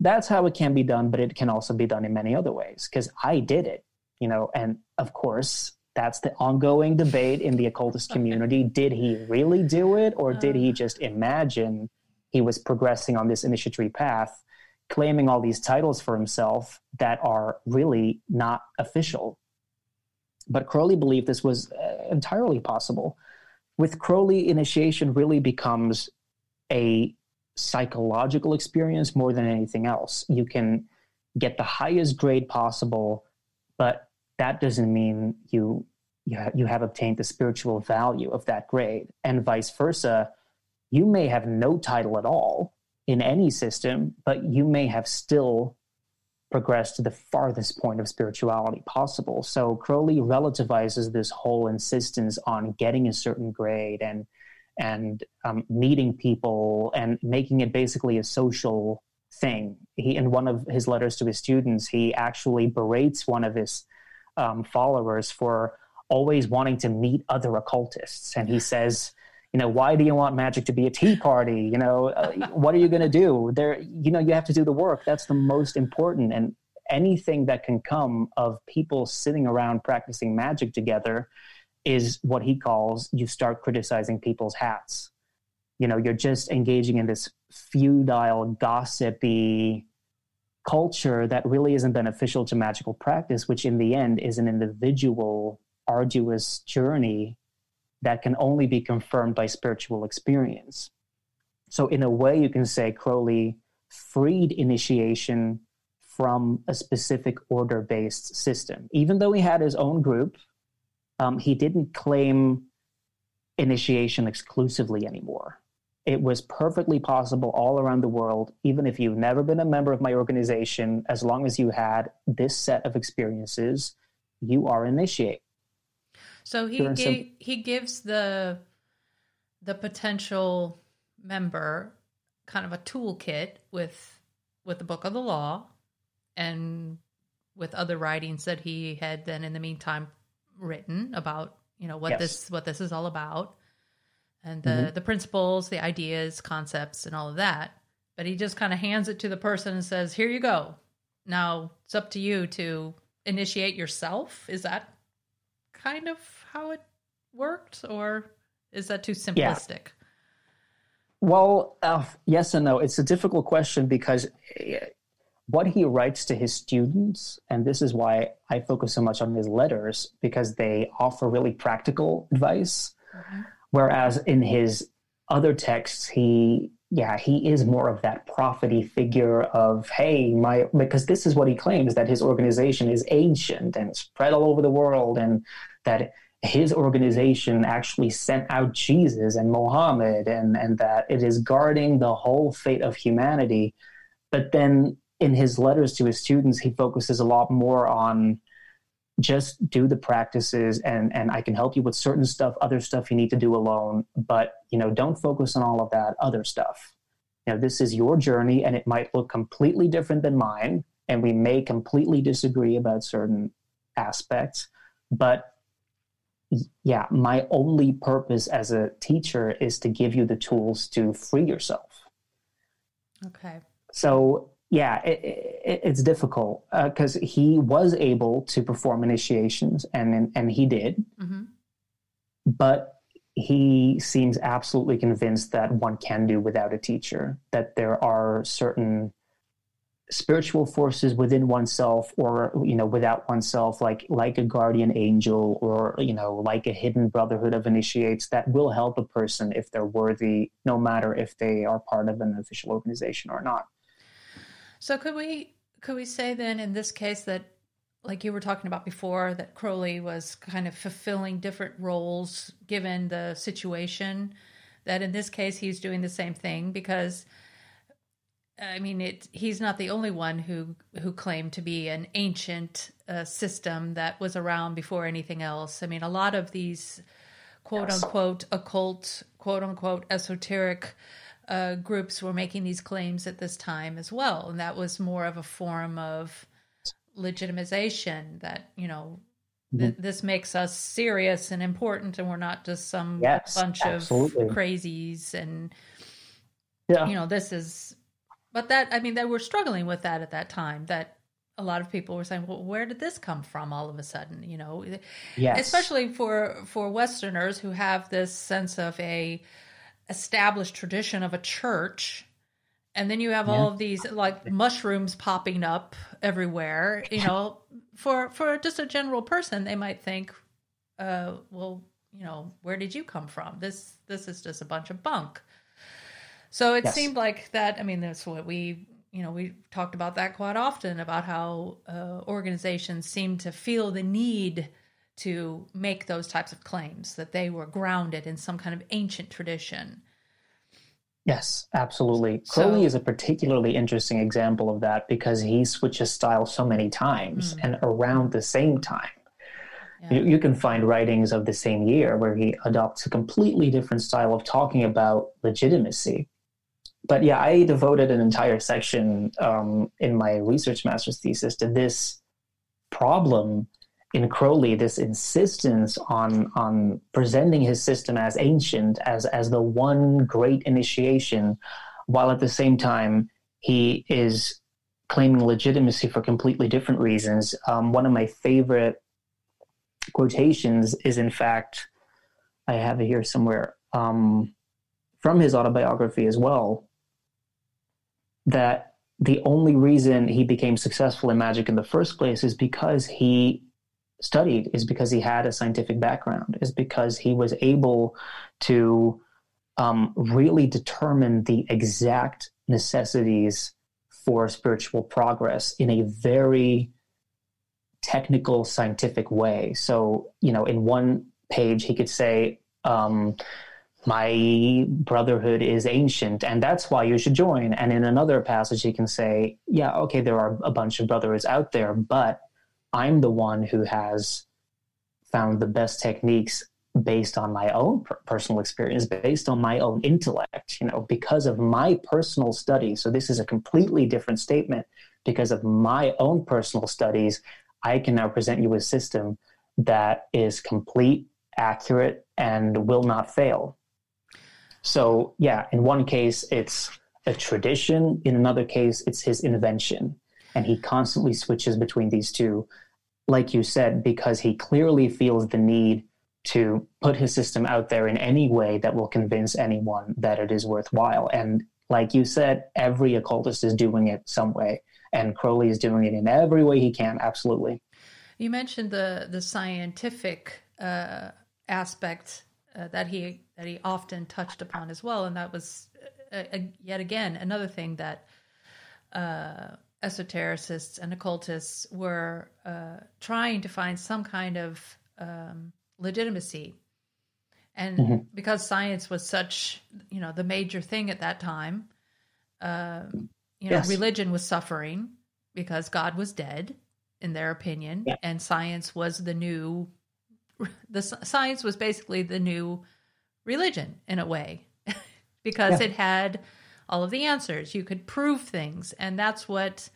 that's how it can be done, but it can also be done in many other ways because I did it, you know, and of course, that's the ongoing debate in the occultist community. did he really do it, or did he uh. just imagine he was progressing on this initiatory path, claiming all these titles for himself that are really not official? But Crowley believed this was uh, entirely possible. With Crowley, initiation really becomes a psychological experience more than anything else. You can get the highest grade possible, but that doesn't mean you you, ha- you have obtained the spiritual value of that grade, and vice versa. You may have no title at all in any system, but you may have still progressed to the farthest point of spirituality possible. So Crowley relativizes this whole insistence on getting a certain grade and and um, meeting people and making it basically a social thing. He in one of his letters to his students, he actually berates one of his um, followers for always wanting to meet other occultists, and he says you know why do you want magic to be a tea party? You know uh, what are you going to do? There you know you have to do the work. That's the most important. And anything that can come of people sitting around practicing magic together is what he calls you start criticizing people's hats. You know you're just engaging in this feudal gossipy culture that really isn't beneficial to magical practice which in the end is an individual arduous journey that can only be confirmed by spiritual experience. So, in a way, you can say Crowley freed initiation from a specific order based system. Even though he had his own group, um, he didn't claim initiation exclusively anymore. It was perfectly possible all around the world, even if you've never been a member of my organization, as long as you had this set of experiences, you are initiate.
So he gave, he gives the the potential member kind of a toolkit with with the book of the law and with other writings that he had then in the meantime written about you know what yes. this what this is all about and the mm-hmm. the principles the ideas concepts and all of that but he just kind of hands it to the person and says here you go now it's up to you to initiate yourself is that kind of how it worked, or is that too simplistic? Yeah.
Well, uh, yes and no. It's a difficult question because uh, what he writes to his students, and this is why I focus so much on his letters, because they offer really practical advice. Mm-hmm. Whereas in his other texts, he yeah, he is more of that prophety figure of, hey, my, because this is what he claims that his organization is ancient and spread all over the world and that his organization actually sent out Jesus and Mohammed and, and that it is guarding the whole fate of humanity. But then in his letters to his students, he focuses a lot more on just do the practices and and I can help you with certain stuff, other stuff you need to do alone, but you know, don't focus on all of that other stuff. You know, this is your journey and it might look completely different than mine and we may completely disagree about certain aspects, but yeah, my only purpose as a teacher is to give you the tools to free yourself.
Okay.
So yeah, it, it, it's difficult because uh, he was able to perform initiations, and and he did, mm-hmm. but he seems absolutely convinced that one can do without a teacher. That there are certain spiritual forces within oneself or you know without oneself like like a guardian angel or you know like a hidden brotherhood of initiates that will help a person if they're worthy no matter if they are part of an official organization or not
so could we could we say then in this case that like you were talking about before that crowley was kind of fulfilling different roles given the situation that in this case he's doing the same thing because I mean, it. He's not the only one who who claimed to be an ancient uh, system that was around before anything else. I mean, a lot of these quote yes. unquote occult, quote unquote esoteric uh, groups were making these claims at this time as well, and that was more of a form of legitimization that you know mm-hmm. this makes us serious and important, and we're not just some yes, bunch absolutely. of crazies and. Yeah. You know, this is but that, I mean, they were struggling with that at that time. That a lot of people were saying, "Well, where did this come from all of a sudden?" You know, yes. especially for for Westerners who have this sense of a established tradition of a church, and then you have yeah. all of these like mushrooms popping up everywhere. You know, for for just a general person, they might think, uh, "Well, you know, where did you come from? This this is just a bunch of bunk." So it yes. seemed like that. I mean, that's what we, you know, we talked about that quite often about how uh, organizations seem to feel the need to make those types of claims that they were grounded in some kind of ancient tradition.
Yes, absolutely. So, Crowley is a particularly interesting example of that because he switches style so many times mm. and around the same time. Yeah. You, you, can find writings of the same year where he adopts a completely different style of talking about legitimacy but yeah, I devoted an entire section um, in my research master's thesis to this problem in Crowley, this insistence on on presenting his system as ancient, as as the one great initiation, while at the same time he is claiming legitimacy for completely different reasons. Um, one of my favorite quotations is, in fact, I have it here somewhere um, from his autobiography as well, that the only reason he became successful in magic in the first place is because he studied, is because he had a scientific background, is because he was able to um, really determine the exact necessities for spiritual progress in a very technical, scientific way. So, you know, in one page, he could say, um, my brotherhood is ancient and that's why you should join. And in another passage, he can say, yeah, okay, there are a bunch of brotherhoods out there, but I'm the one who has found the best techniques based on my own per- personal experience, based on my own intellect, you know, because of my personal studies. So this is a completely different statement. Because of my own personal studies, I can now present you a system that is complete, accurate, and will not fail. So, yeah, in one case, it's a tradition. In another case, it's his invention. And he constantly switches between these two, like you said, because he clearly feels the need to put his system out there in any way that will convince anyone that it is worthwhile. And like you said, every occultist is doing it some way. And Crowley is doing it in every way he can, absolutely.
You mentioned the, the scientific uh, aspect uh, that he that he often touched upon as well, and that was uh, uh, yet again another thing that uh, esotericists and occultists were uh, trying to find some kind of um, legitimacy. And mm-hmm. because science was such, you know, the major thing at that time, uh, you know, yes. religion was suffering because God was dead, in their opinion, yeah. and science was the new. The science was basically the new religion in a way, because yeah. it had all of the answers. You could prove things, and that's what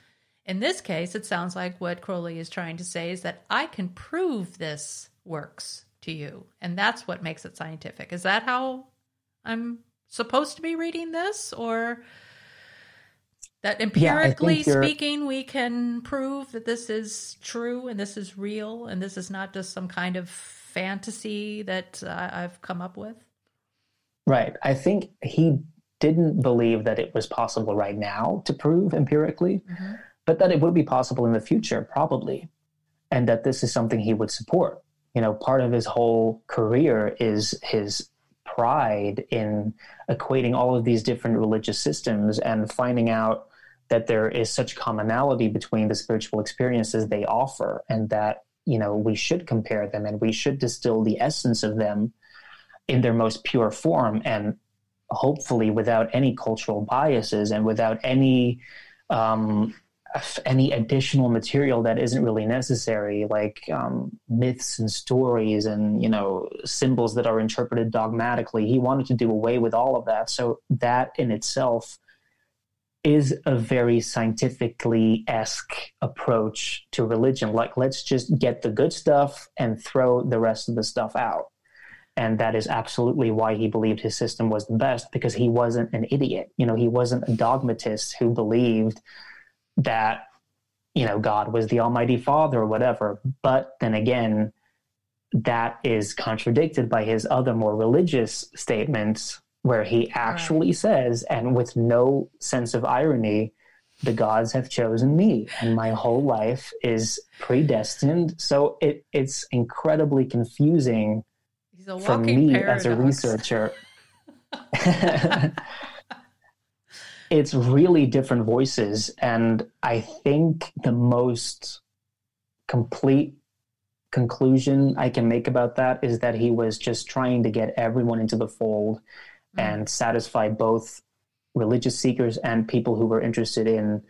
in this case, it sounds like what Crowley is trying to say is that I can prove this works to you. And that's what makes it scientific. Is that how I'm supposed to be reading this? Or that empirically yeah, speaking, we can prove that this is true and this is real and this is not just some kind of fantasy that uh, I've come up with?
Right. I think he didn't believe that it was possible right now to prove empirically. Mm-hmm but that it would be possible in the future, probably, and that this is something he would support. You know, part of his whole career is his pride in equating all of these different religious systems and finding out that there is such commonality between the spiritual experiences they offer and that you know we should compare them and we should distill the essence of them in their most pure form and hopefully without any cultural biases and without any um, any additional material that isn't really necessary, like um, myths and stories and you know symbols that are interpreted dogmatically. He wanted to do away with all of that. So that in itself is a very scientifically esque approach to religion. Like let's just get the good stuff and throw the rest of the stuff out. And that is absolutely why he believed his system was the best because he wasn't an idiot. You know, he wasn't a dogmatist who believed that you know God was the Almighty Father or whatever. But then again, that is contradicted by his other more religious statements where he actually right. says, and with no sense of irony, the gods have chosen me and my whole life is predestined. So it, it's incredibly confusing for me paradox. as a researcher. it's really different voices. And I think the most complete conclusion I can make about that is that he was just trying to get everyone into the fold mm-hmm. and satisfy both religious seekers and people who were interested in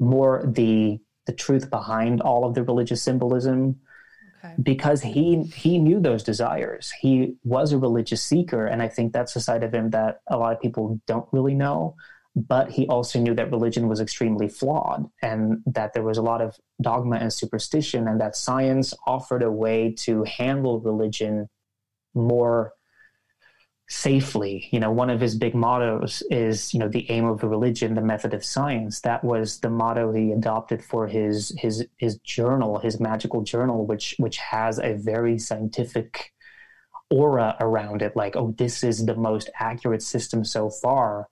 more the the truth behind all of the religious symbolism okay. because he he knew those desires he was a religious seeker and i think that's a side of him that a lot of people don't really know but he also knew that religion was extremely flawed and that there was a lot of dogma and superstition, and that science offered a way to handle religion more safely. You know, one of his big mottos is, you know, the aim of the religion, the method of science. That was the motto he adopted for his his his journal, his magical journal, which which has a very scientific aura around it like oh this is the most accurate system so far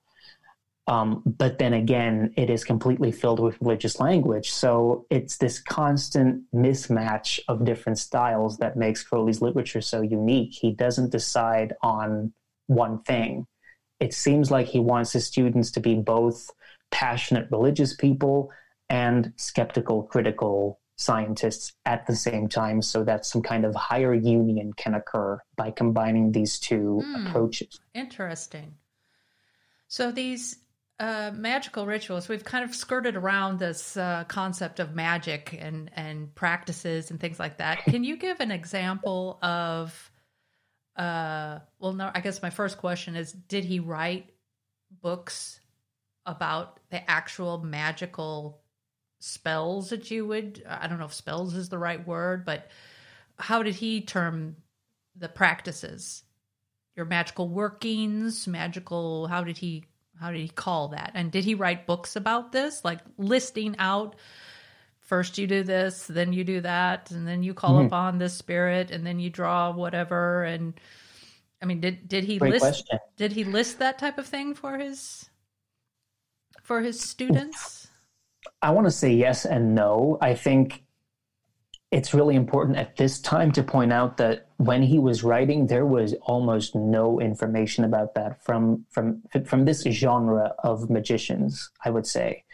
um, but then again, it is completely filled with religious language. So it's this constant mismatch of different styles that makes Crowley's literature so unique. He doesn't decide on one thing. It seems like he wants his students to be both passionate religious people and skeptical, critical scientists at the same time so that some kind of higher union can occur by combining these two mm, approaches.
Interesting. So these uh, magical rituals, we've kind of skirted around this uh, concept of magic and and practices and things like that. Can you give an example of? Uh, well, no. I guess my first question is: Did he write books about the actual magical spells that you would? I don't know if spells is the right word, but how did he term the practices? Your magical workings, magical. How did he how did he call that? And did he write books about this, like listing out first you do this, then you do that, and then you call mm-hmm. upon this spirit, and then you draw whatever? And I mean, did did he Great list question. did he list that type of thing for his for his students?
I want to say yes and no. I think it's really important at this time to point out that when he was writing, there was almost no information about that from from from this genre of magicians. I would say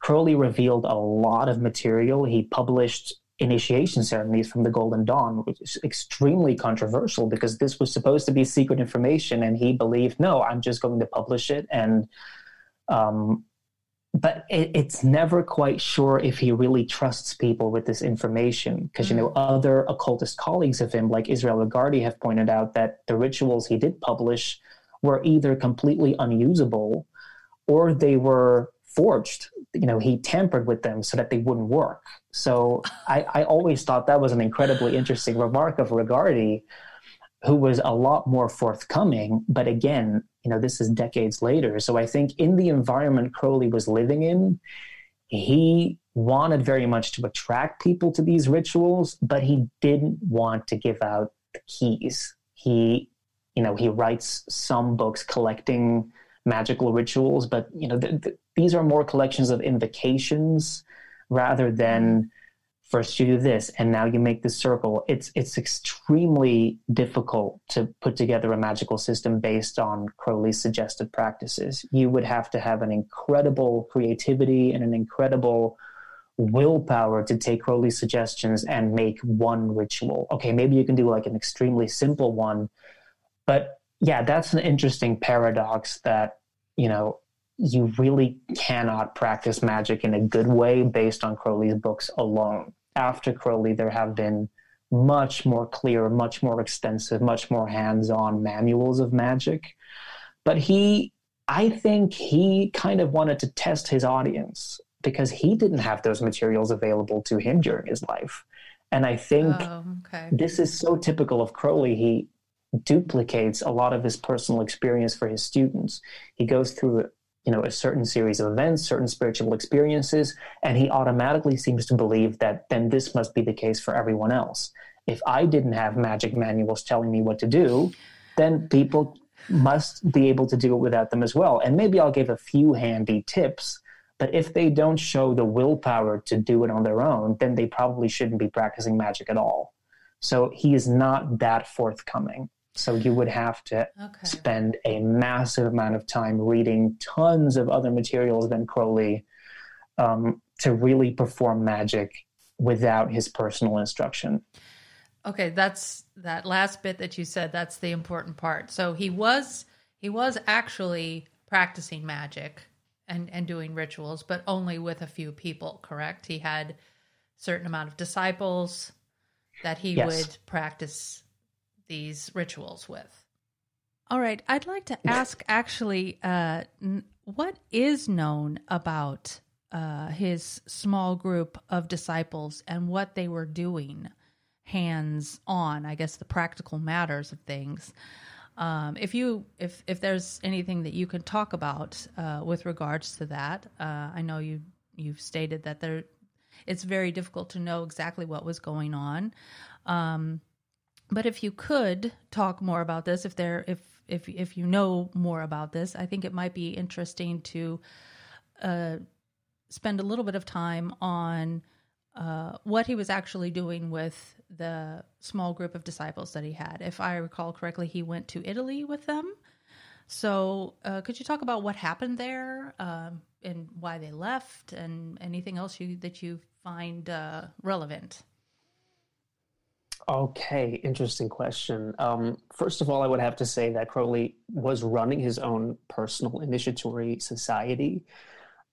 Crowley revealed a lot of material. He published initiation ceremonies from the Golden Dawn, which is extremely controversial because this was supposed to be secret information, and he believed, no, I'm just going to publish it. And um, but it, it's never quite sure if he really trusts people with this information because mm. you know mm. other occultist colleagues of him, like Israel Regardie, have pointed out that the rituals he did publish were either completely unusable or they were forged. You know, he tampered with them so that they wouldn't work. So I, I always thought that was an incredibly interesting remark of Regardie, who was a lot more forthcoming. But again, you know, this is decades later. So I think in the environment Crowley was living in, he wanted very much to attract people to these rituals, but he didn't want to give out the keys. He, you know, he writes some books collecting magical rituals, but you know, the, the, these are more collections of invocations rather than mm-hmm. first you do this and now you make this circle. It's it's extremely difficult to put together a magical system based on crowley's suggested practices. You would have to have an incredible creativity and an incredible willpower to take crowley's suggestions and make one ritual. Okay maybe you can do like an extremely simple one but yeah that's an interesting paradox that you know you really cannot practice magic in a good way based on Crowley's books alone. After Crowley, there have been much more clear, much more extensive, much more hands on manuals of magic. But he, I think he kind of wanted to test his audience because he didn't have those materials available to him during his life. And I think oh, okay. this is so typical of Crowley. He duplicates a lot of his personal experience for his students. He goes through you know a certain series of events certain spiritual experiences and he automatically seems to believe that then this must be the case for everyone else. If i didn't have magic manuals telling me what to do then people must be able to do it without them as well. And maybe i'll give a few handy tips but if they don't show the willpower to do it on their own then they probably shouldn't be practicing magic at all. So he is not that forthcoming so you would have to okay. spend a massive amount of time reading tons of other materials than Crowley um, to really perform magic without his personal instruction.
Okay, that's that last bit that you said. That's the important part. So he was he was actually practicing magic and and doing rituals, but only with a few people. Correct? He had certain amount of disciples that he yes. would practice these rituals with. All right, I'd like to ask actually, uh, what is known about uh, his small group of disciples and what they were doing hands on? I guess the practical matters of things. Um, if you if if there's anything that you can talk about uh, with regards to that, uh, I know you you've stated that there it's very difficult to know exactly what was going on. Um, but if you could talk more about this, if there, if if if you know more about this, I think it might be interesting to uh, spend a little bit of time on uh, what he was actually doing with the small group of disciples that he had. If I recall correctly, he went to Italy with them. So, uh, could you talk about what happened there um, and why they left, and anything else you that you find uh, relevant?
Okay, interesting question. Um, first of all, I would have to say that Crowley was running his own personal initiatory society,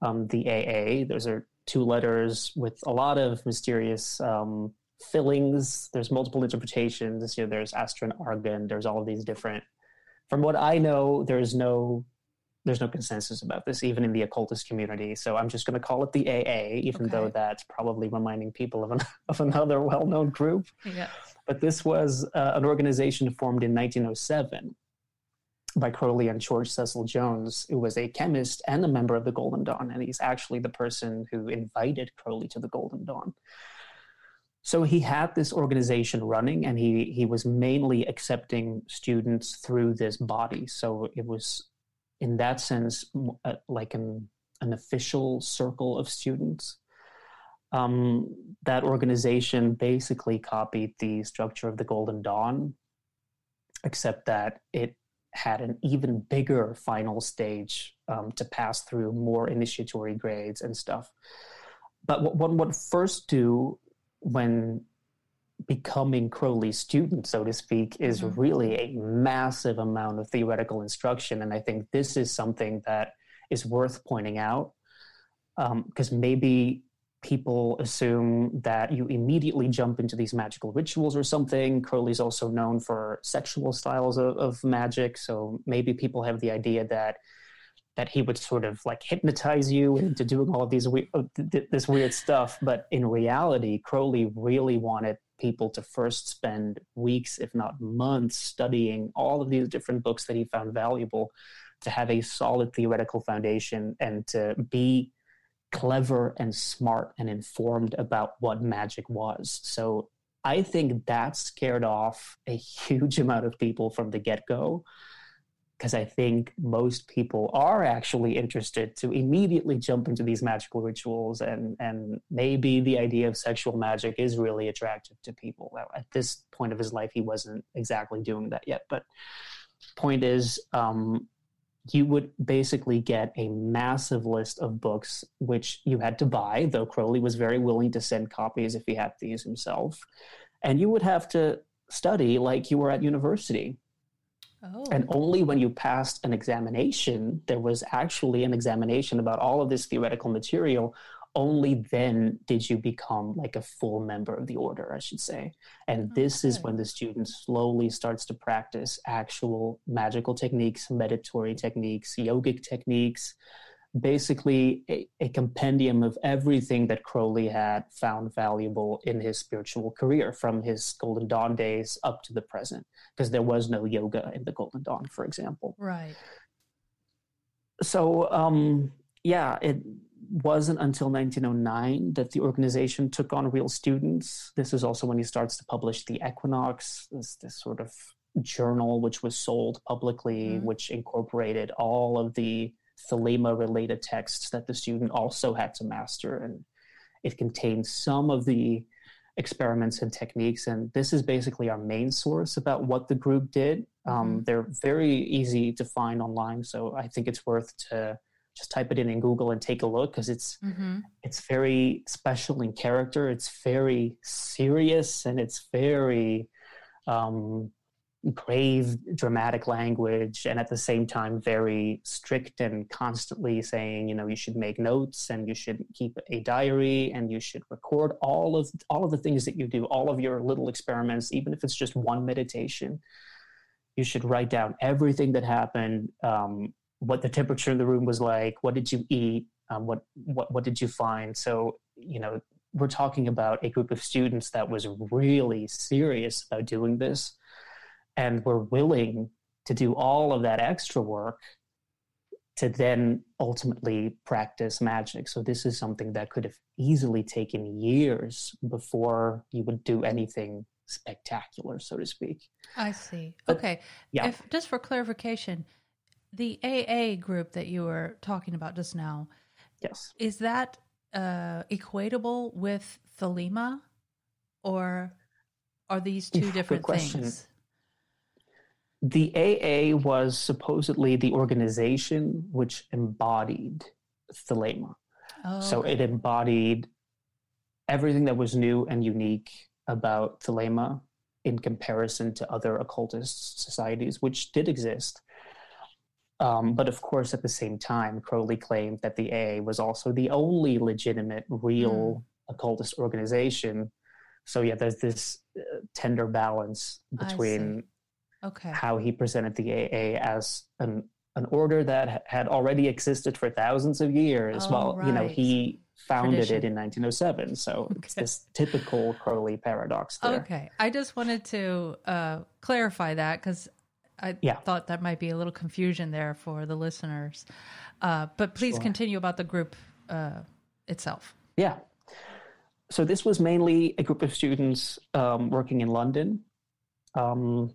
um, the AA. Those are two letters with a lot of mysterious um, fillings. There's multiple interpretations. You know, there's Astron Argon. There's all of these different. From what I know, there's no there's no consensus about this, even in the occultist community. So I'm just going to call it the AA, even okay. though that's probably reminding people of, an, of another well known group. Yeah. But this was uh, an organization formed in 1907 by Crowley and George Cecil Jones, who was a chemist and a member of the Golden Dawn. And he's actually the person who invited Crowley to the Golden Dawn. So he had this organization running, and he he was mainly accepting students through this body. So it was in that sense uh, like an an official circle of students. Um, that organization basically copied the structure of the Golden Dawn, except that it had an even bigger final stage um, to pass through more initiatory grades and stuff. But what one would first do
when becoming Crowley's student, so to speak, is mm-hmm. really a massive amount of theoretical instruction. And I think this is something that is worth pointing out because um, maybe people assume that you immediately jump into these magical rituals or something. Crowley's also known for sexual styles of, of magic, so maybe people have the idea that that he would sort of like hypnotize you into doing all of these uh, this weird stuff. But in reality, Crowley really wanted people to first spend weeks, if not months, studying all of these different books that he found valuable to have a solid theoretical foundation and to be clever and smart and informed about what magic was. So I think that scared off a huge amount of people from the get go because I think most people are actually interested to immediately jump into these magical rituals, and and maybe the idea of sexual magic is really attractive to people. At this point of his life, he wasn't exactly doing that yet, but point is, um, you would basically get a massive list of books which you had to buy, though Crowley was very willing to send copies if he had these himself, and you would have to study like you were at university Oh. And only when you passed an examination, there was actually an examination about all of this theoretical material. Only then did you become like a full member of the order, I should say. And okay. this is when the student slowly starts to practice actual magical techniques, meditatory techniques, yogic techniques, basically a, a, compendium of everything that Crowley had found valuable in his spiritual career from his Golden Dawn days up to the present, because there was no yoga in the Golden Dawn, for example.
Right.
So, um, yeah, it wasn't until 1909 that the organization took on real students. This is also when he starts to publish the Equinox, this, this sort of journal which was sold publicly, mm-hmm. which incorporated all of the Thelema related texts that the student also had to master. And it contains some of the experiments and techniques. And this is basically our main source about what the group did. Um, mm-hmm. They're very easy to find online. So I think it's worth to just type it in in Google and take a look because it's mm-hmm. it's very special in character. It's very serious and it's very um, grave dramatic language and at the same time very strict and constantly saying you know you should make notes and you should keep a diary and you should record all of all of the things that you do all of your little experiments even if it's just one meditation. You should write down everything that happened um, what the temperature in the room was like what did you eat um, what what what did you find? So you know we're talking about a group of students that was really serious about doing this and we're willing to do all of that extra work to then ultimately practice magic. So this is something that could have easily taken years before you would do anything spectacular, so to speak.
I see. But, okay. Yeah. If, just for clarification, the AA group that you were talking about just now,
yes,
is that uh, equatable with Thelema, or are these two different things?
The AA was supposedly the organization which embodied Thelema. Oh, so it embodied everything that was new and unique about Thelema in comparison to other occultist societies, which did exist. Um, but of course, at the same time, Crowley claimed that the AA was also the only legitimate, real mm. occultist organization. So, yeah, there's this uh, tender balance between
okay.
how he presented the AA as an an order that had already existed for thousands of years. Oh, well, right. you know, he founded Tradition. it in 1907. So okay. it's this typical Crowley paradox. There.
Okay, I just wanted to uh, clarify that because I yeah. thought that might be a little confusion there for the listeners. Uh, but please sure. continue about the group uh, itself.
Yeah. So this was mainly a group of students um, working in London. Um,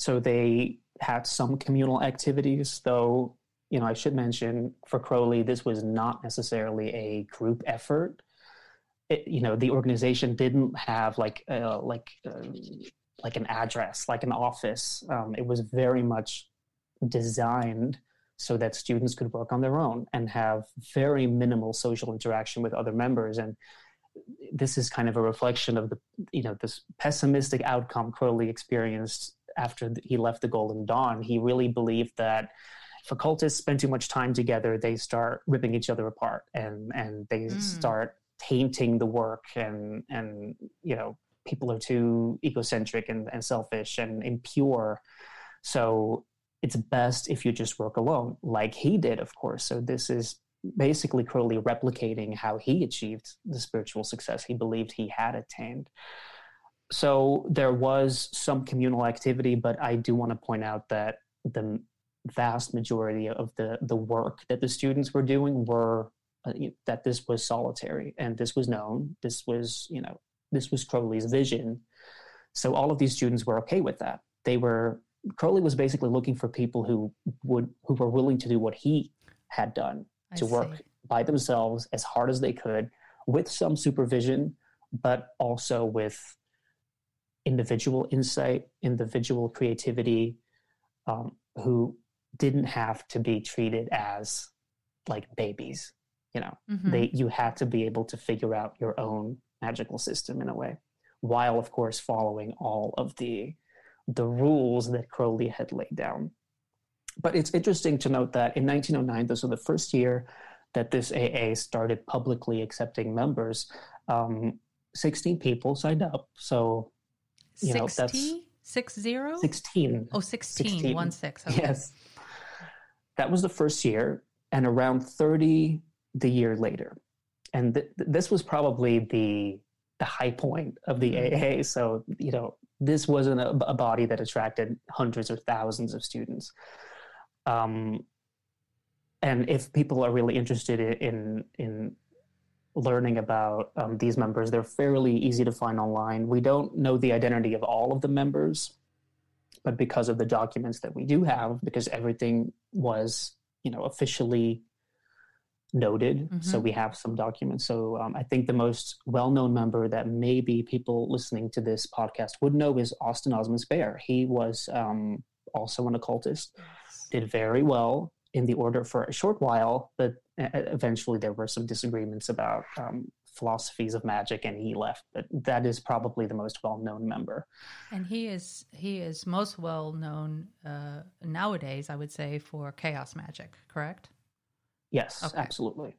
so they had some communal activities, though, you know, I should mention for Crowley, this was not necessarily a group effort. It, you know, the organization didn't have like uh, like uh, like an address, like an office. Um, it was very much designed so that students could work on their own and have very minimal social interaction with other members. And this is kind of a reflection of the you know this pessimistic outcome Crowley experienced after he left the Golden Dawn. He really believed that if occultists spend too much time together, they start ripping each other apart and and they mm. start tainting the work and and you know people are too egocentric and, and selfish and impure. So it's best if you just work alone, like he did, of course. So this is basically Crowley replicating how he achieved the spiritual success he believed he had attained. So there was some communal activity, but I do want to point out that the vast majority of the the work that the students were doing were uh, that this was solitary and this was known. This was you know this was Crowley's vision. So all of these students were okay with that. They were Crowley was basically looking for people who would who were willing to do what he had done I to see. work by themselves as hard as they could with some supervision, but also with individual insight, individual creativity, um, who didn't have to be treated as like babies. You know, mm-hmm. they you had to be able to figure out your own magical system in a way, while of course following all of the the rules that Crowley had laid down. But it's interesting to note that in 1909, this was the first year that this AA started publicly accepting members. Um, 16 people signed up. So, you 60? know, that's
six zero?
16.
Oh, 16, 16. one six.
Okay. Yes. That was the first year, and around 30 the year later. And th- this was probably the the high point of the AA. So, you know, this wasn't a, a body that attracted hundreds or thousands of students. Um, and if people are really interested in in learning about um, these members, they're fairly easy to find online. We don't know the identity of all of the members, but because of the documents that we do have, because everything was you know officially noted. Mm-hmm. So we have some documents. So um, I think the most well known member that maybe people listening to this podcast would know is Austin Osman Spare. He was um, also an occultist, did very well in the order for a short while, but eventually there were some disagreements about um, philosophies of magic and he left but that is probably the most well-known member
and he is he is most well known uh, nowadays i would say for chaos magic correct
Yes, okay. absolutely.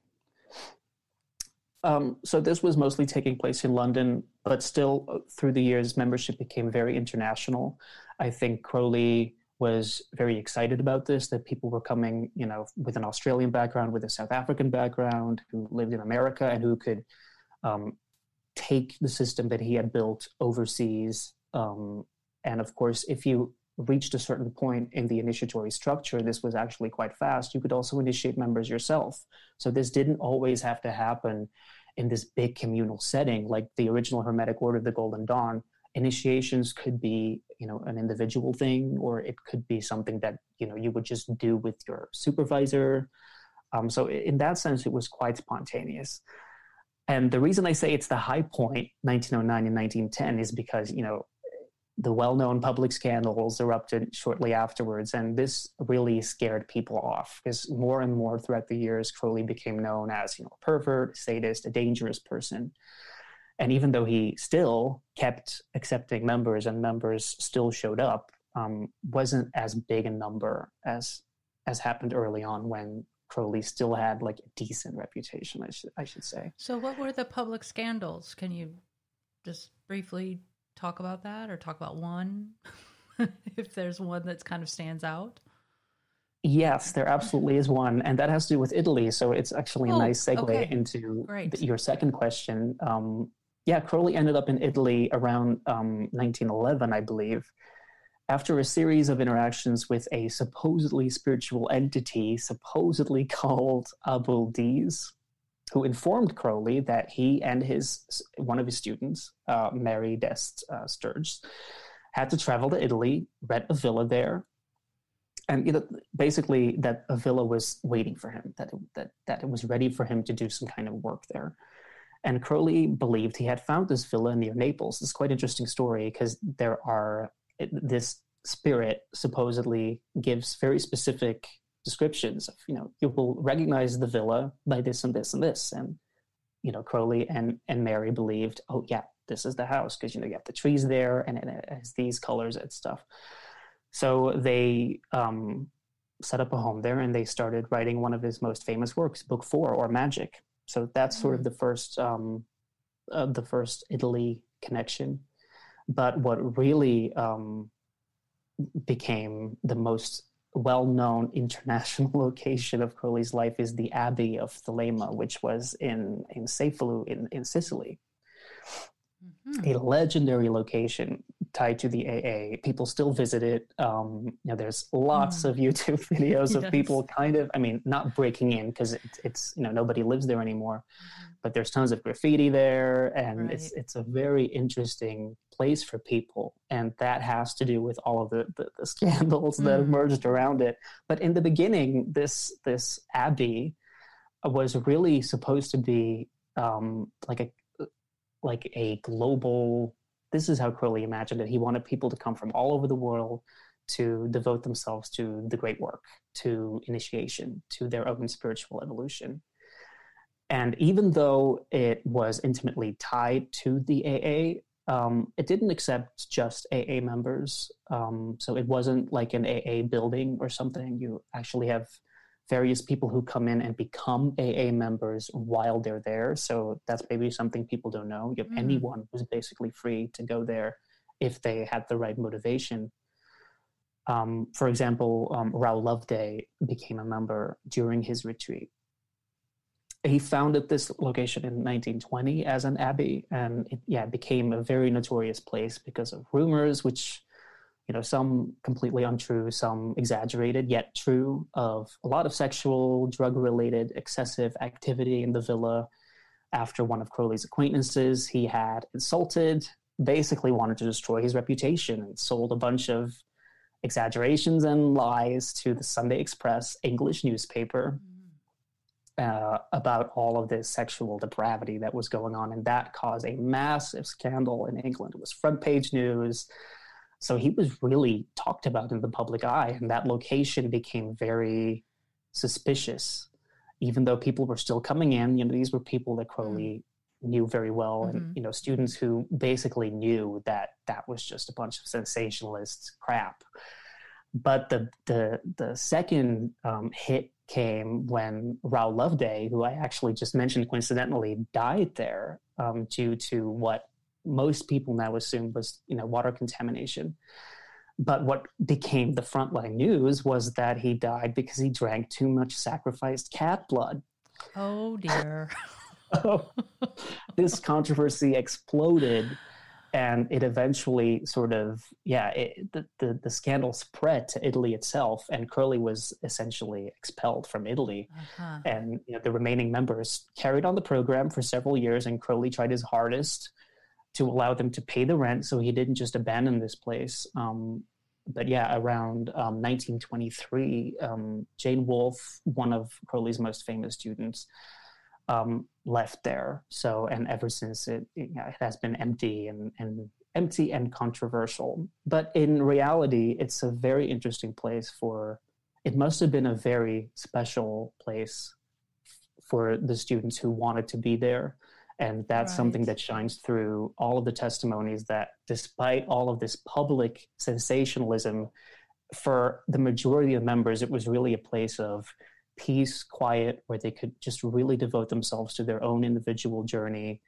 Um, so this was mostly taking place in London, but still uh, through the years, membership became very international. I think Crowley was very excited about this, that people were coming, you know, with an Australian background, with a South African background, who lived in America and who could um, take the system that he had built overseas. Um, and of course, if you reached a certain point in the initiatory structure, this was actually quite fast. You could also initiate members yourself. So this didn't always have to happen in this big communal setting like the original Hermetic Order of the Golden Dawn. Initiations could be, you know, an individual thing, or it could be something that you know you would just do with your supervisor. Um, so in that sense, it was quite spontaneous. And the reason I say it's the high point, 1909 and 1910, is because you know the well-known public scandals erupted shortly afterwards, and this really scared people off because more and more throughout the years, Crowley became known as you know a pervert, a sadist, a dangerous person. And even though he still kept accepting members and members still showed up, um, wasn't as big a number as as happened early on when Crowley still had like a decent reputation. I should I should say.
So, what were the public scandals? Can you just briefly talk about that or talk about one if there's one that kind of stands out?
Yes, there absolutely is one, and that has to do with Italy. So it's actually a oh, nice segue okay. into your second question. Um, yeah, Crowley ended up in Italy around um, 1911, I believe, after a series of interactions with a supposedly spiritual entity, supposedly called Abuldiz who informed Crowley that he and his one of his students, uh, Mary d'Este uh, Sturges, had to travel to Italy, rent a villa there, and you know, basically that a villa was waiting for him, that it, that that it was ready for him to do some kind of work there. And Crowley believed he had found this villa near Naples. It's quite interesting story because there are this spirit supposedly gives very specific descriptions of you know you will recognize the villa by this and this and this and you know Crowley and and Mary believed, oh yeah, this is the house because you know you have the trees there and it has these colors and stuff. So they um, set up a home there and they started writing one of his most famous works, Book Four or Magic. So that's sort of mm. the first um, uh, the first Italy connection. But what really um, became the most well-known international location of Crowley's life is the Abbey of Thelema, which was in in Cefalù in, in Sicily. Mm-hmm. A legendary location tied to the AA. People still visit it. Um, you know, there's lots mm. of YouTube videos of yes. people kind of, I mean, not breaking in because it, it's, you know, nobody lives there anymore, mm-hmm. but there's tons of graffiti there, and right. it's it's a very interesting place for people, and that has to do with all of the the, the scandals mm. that emerged around it. But in the beginning, this this abbey was really supposed to be um, like a like a global this is how Crowley imagined it. He wanted people to come from all over the world to devote themselves to the great work, to initiation, to their own spiritual evolution. And even though it was intimately tied to the AA, um, it didn't accept just AA members. Um, so it wasn't like an AA building or something. You actually have various people who come in and become AA members while they're there. So that's maybe something people don't know. You have mm. anyone who's basically free to go there if they had the right motivation. Um, for example, um, Raoul Loveday became a member during his retreat. He founded this location in 1920 as an abbey, and it yeah became a very notorious place because of rumors, which you know, some completely untrue, some exaggerated yet true, of a lot of sexual, drug related, excessive activity in the villa. After one of Crowley's acquaintances, he had insulted, basically wanted to destroy his reputation, and sold a bunch of exaggerations and lies to the Sunday Express English newspaper. Uh, about all of this sexual depravity that was going on, and that caused a massive scandal in England. It was front page news. So he was really talked about in the public eye, and that location became very suspicious. Even though people were still coming in, you know, these were people that Crowley mm. knew very well, mm-hmm. and you know, students who basically knew that that was just a bunch of sensationalist crap. But the the the second um, hit came when Raoul Loveday, who I actually just mentioned coincidentally, died there um, due to what most people now assume was you know water contamination. But what became the frontline news was that he died because he drank too much sacrificed cat blood.
Oh dear.
this controversy exploded and it eventually sort of yeah it, the, the, the scandal spread to italy itself and crowley was essentially expelled from italy uh-huh. and you know, the remaining members carried on the program for several years and crowley tried his hardest to allow them to pay the rent. So he didn't just abandon this place. Um, but yeah, around um, 1923, um, Jane Wolfe, one of Crowley's most famous students, um, left there. So, and ever since it, it, has been empty and, and empty and controversial. But in reality, it's a very interesting place for. It must have been a very special place for the students who wanted to be there and that's right. something that shines through all of the testimonies that despite all of this public sensationalism, for the majority of members, it was really a place of peace, quiet, where they could just really devote themselves to their own individual journey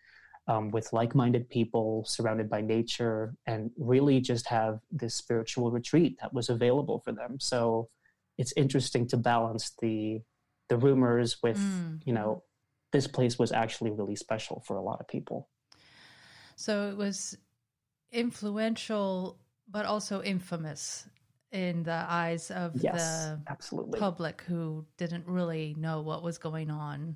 um, with like minded people, surrounded by nature, and really just have this spiritual retreat that was available for them. So it's interesting to balance the the rumors with, mm. you know, this place was actually really special for a lot of people.
So it was influential, but also infamous in the eyes of yes, the
absolutely.
public who didn't really know what was going on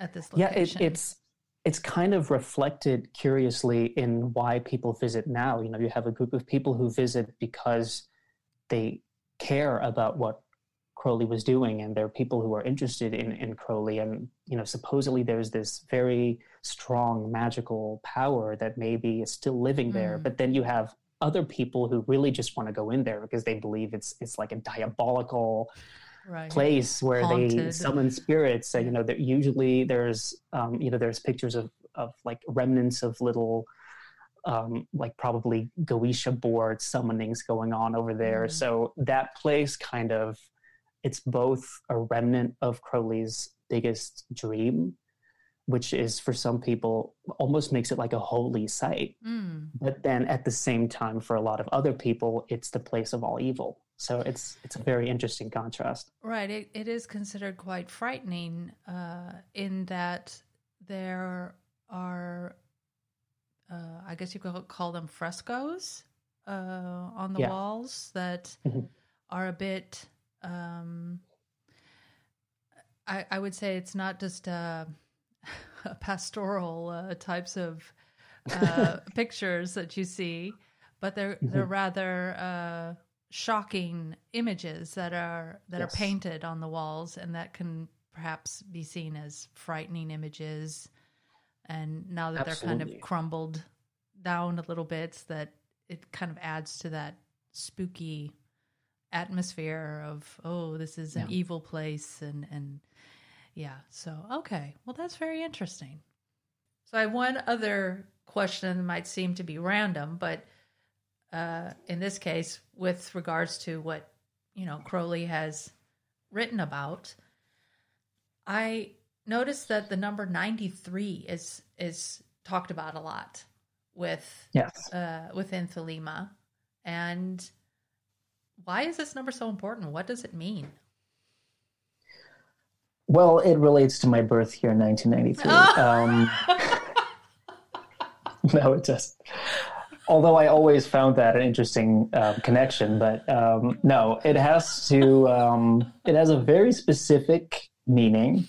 at this
location. Yeah, it, it's it's kind of reflected curiously in why people visit now. You know, you have a group of people who visit because they care about what Crowley was doing, and there are people who are interested in, in Crowley. And, you know, supposedly there's this very strong magical power that maybe is still living there. Mm. But then you have other people who really just want to go in there because they believe it's it's like a diabolical
right. place where Haunted. they summon spirits. And, you know, there, usually there's, um, you know, there's pictures of, of like remnants of little, um, like probably Goetia board summonings going on over there. Mm. So that place kind of, it's both a remnant of Crowley's biggest dream, which is for some people almost makes it like a holy site. Mm. But then at the same time, for a lot of other people, it's the place of all evil. So it's it's a very interesting contrast.
Right. It, it is considered quite frightening uh, in that there are, uh, I guess you could call them frescoes uh, on the yeah. walls that mm-hmm. are a bit. Um, I, I would say it's not just uh, pastoral uh, types of uh, pictures that you see, but they're mm-hmm. they're rather uh, shocking images that are that yes. are painted on the walls, and that can perhaps be seen as frightening images. And now that Absolutely. they're kind of crumbled down a little bit, that it kind of adds to that spooky atmosphere of oh, this is an yeah. evil place, and and yeah. So, okay. Well, that's very interesting. So, I have one other question that might seem to be random, but uh, in this case, with regards to what, you know, Crowley has written about, I noticed that the number 93 is is talked about a lot with
yes.
uh, within Thelema. And why is this number so important? What does it mean?
Well, it relates to my birth year, 1993. um, no, it does. Although I always found that an interesting uh, connection, but um, no, it has to. Um, it has a very specific meaning.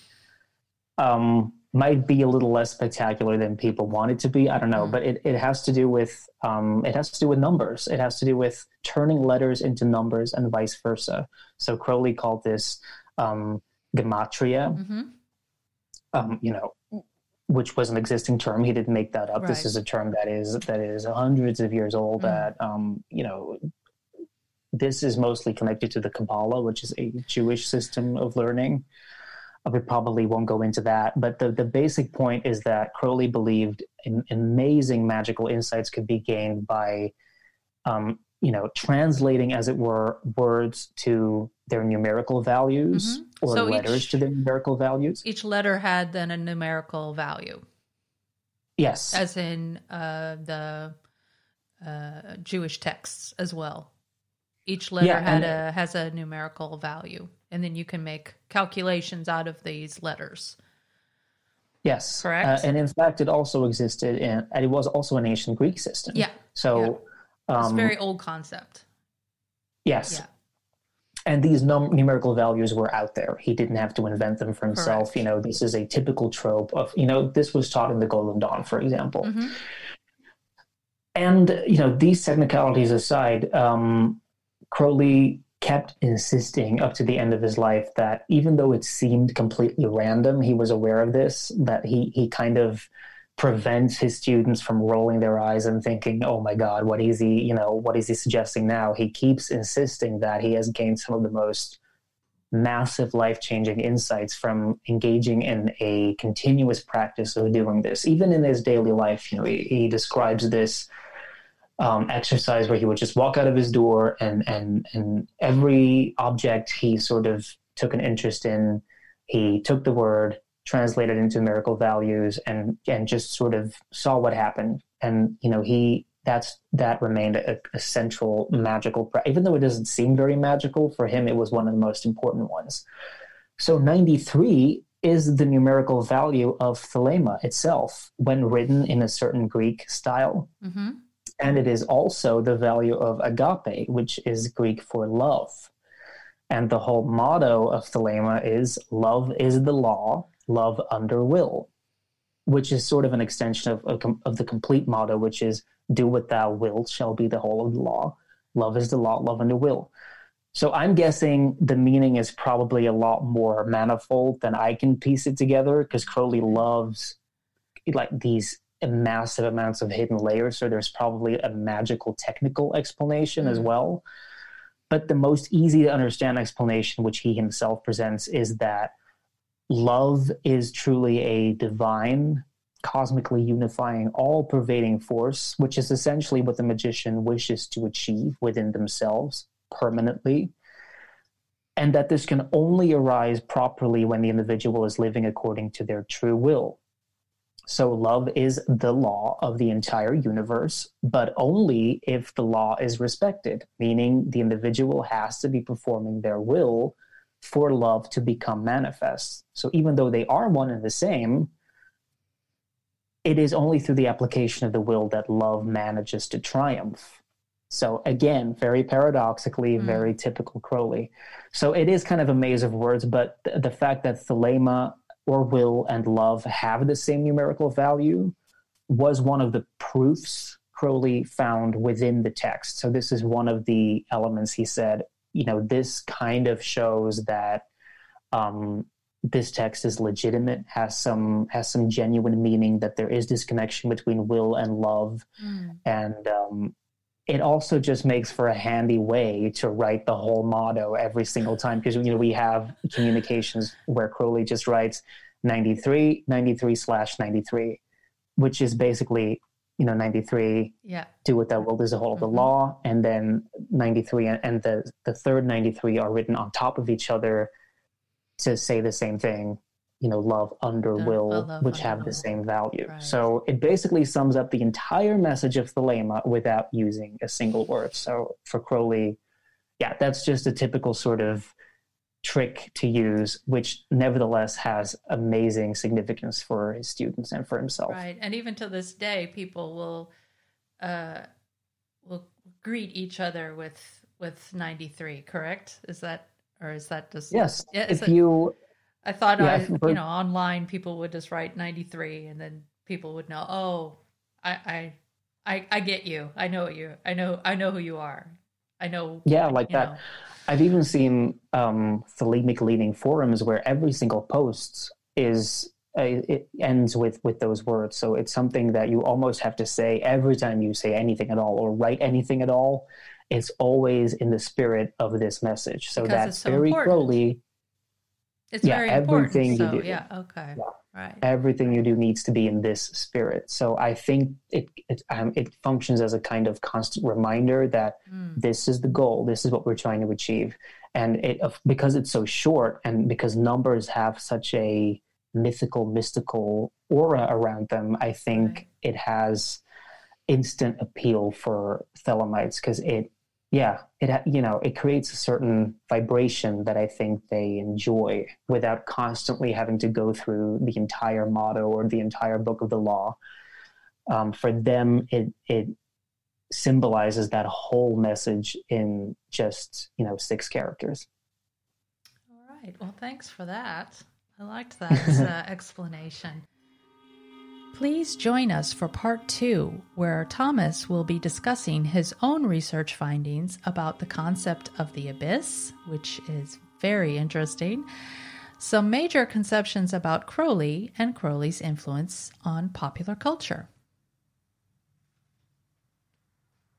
Um, might be a little less spectacular than people want it to be. I don't know, mm. but it, it has to do with um, it has to do with numbers. It has to do with turning letters into numbers and vice versa. So Crowley called this um, gematria, mm-hmm. um, you know, which was an existing term. He didn't make that up. Right. This is a term that is that is hundreds of years old. Mm. That um, you know, this is mostly connected to the Kabbalah, which is a Jewish system of learning. We probably won't go into that, but the, the basic point is that Crowley believed in, amazing magical insights could be gained by um, you know, translating, as it were, words to their numerical values mm-hmm. or so letters each, to their numerical values.
Each letter had then a numerical value.
Yes.
As in uh, the uh, Jewish texts as well. Each letter yeah, had a has a numerical value, and then you can make calculations out of these letters.
Yes,
correct.
Uh, and in fact, it also existed in, and it was also an ancient Greek system.
Yeah.
So. Yeah
it's a um, very old concept.
Yes. Yeah. And these num- numerical values were out there. He didn't have to invent them for himself. Correct. You know, this is a typical trope of, you know, this was taught in the Golden Dawn, for example. Mm-hmm. And, you know, these technicalities aside, um, Crowley kept insisting up to the end of his life that even though it seemed completely random, he was aware of this, that he, he kind of prevents his students from rolling their eyes and thinking, "Oh my God, what is he? You know, what is he suggesting now?" He keeps insisting that he has gained some of the most massive life-changing insights from engaging in a continuous practice of doing this. Even in his daily life, you know, he, he describes this um, exercise where he would just walk out of his door and and and every object he sort of took an interest in, he took the word translated into numerical values and and just sort of saw what happened. And you know he that's that remained a, a central magical even though it doesn't seem very magical for him it was one of the most important ones. So 93 is the numerical value of thelema itself when written in a certain greek style. Mm-hmm. And it is also the value of agape which is greek for love and the whole motto of thelema is love is the law love under will, which is sort of an extension of, of, the complete motto, which is do what thou wilt shall be the whole of the law. Love is the law, love under will. So I'm guessing the meaning is probably a lot more manifold than I can piece it together because Crowley loves like these massive amounts of hidden layers. So there's probably a magical technical explanation mm-hmm. as well. but the most easy to understand explanation, which he himself presents, is that love is truly a divine, cosmically unifying, all pervading force, which is essentially what the magician wishes to achieve within themselves permanently. And that this can only arise properly when the individual is living according to their true will. So, love is the law of the entire universe, but only if the law is respected, meaning the individual has to be performing their will for love to become manifest. So, even though they are one and the same, it is only through the application of the will that love manages to triumph. So, again, very paradoxically, mm. very typical Crowley. So, it is kind of a maze of words, but th- the fact that Thelema or will and love have the same numerical value was one of the proofs Crowley found within the text. So this is one of the elements he said, you know, this kind of shows that um, this text is legitimate, has some has some genuine meaning, that there is this connection between will and love, mm. and um, it also just makes for a handy way to write the whole motto every single time because you know we have communications where Crowley just writes 93 93 slash 93 which is basically you know 93
yeah
do what thou wilt is a whole of the mm-hmm. law and then 93 and, and the the third 93 are written on top of each other to say the same thing you know love under will love which have will. the same value. Right. so it basically sums up the entire message of thelema without using a single word. So for crowley yeah that's just a typical sort of trick to use which nevertheless has amazing significance for his students and for himself.
Right. And even to this day people will uh will greet each other with with 93 correct? Is that or is that just
yes. Yeah, if you
I thought yeah, I, you know, online people would just write 93 and then people would know, oh, I, I, I, I get you. I know you. I know, I know who you are. I know.
Yeah, like that. Know. I've even seen um, Thelemic leaning forums where every single post is uh, it ends with with those words. So it's something that you almost have to say every time you say anything at all or write anything at all. It's always in the spirit of this message. So because that's so very important. Crowley
it's yeah, very everything important. So, you do. Yeah. Okay. Yeah. Right.
Everything you do needs to be in this spirit. So I think it it, um, it functions as a kind of constant reminder that mm. this is the goal. This is what we're trying to achieve. And it because it's so short, and because numbers have such a mythical, mystical aura around them, I think right. it has instant appeal for Thelemites because it yeah, it you know it creates a certain vibration that I think they enjoy without constantly having to go through the entire motto or the entire book of the law. Um, for them, it it symbolizes that whole message in just you know six characters.
All right. Well, thanks for that. I liked that uh, explanation. Please join us for part two, where Thomas will be discussing his own research findings about the concept of the abyss, which is very interesting, some major conceptions about Crowley and Crowley's influence on popular culture.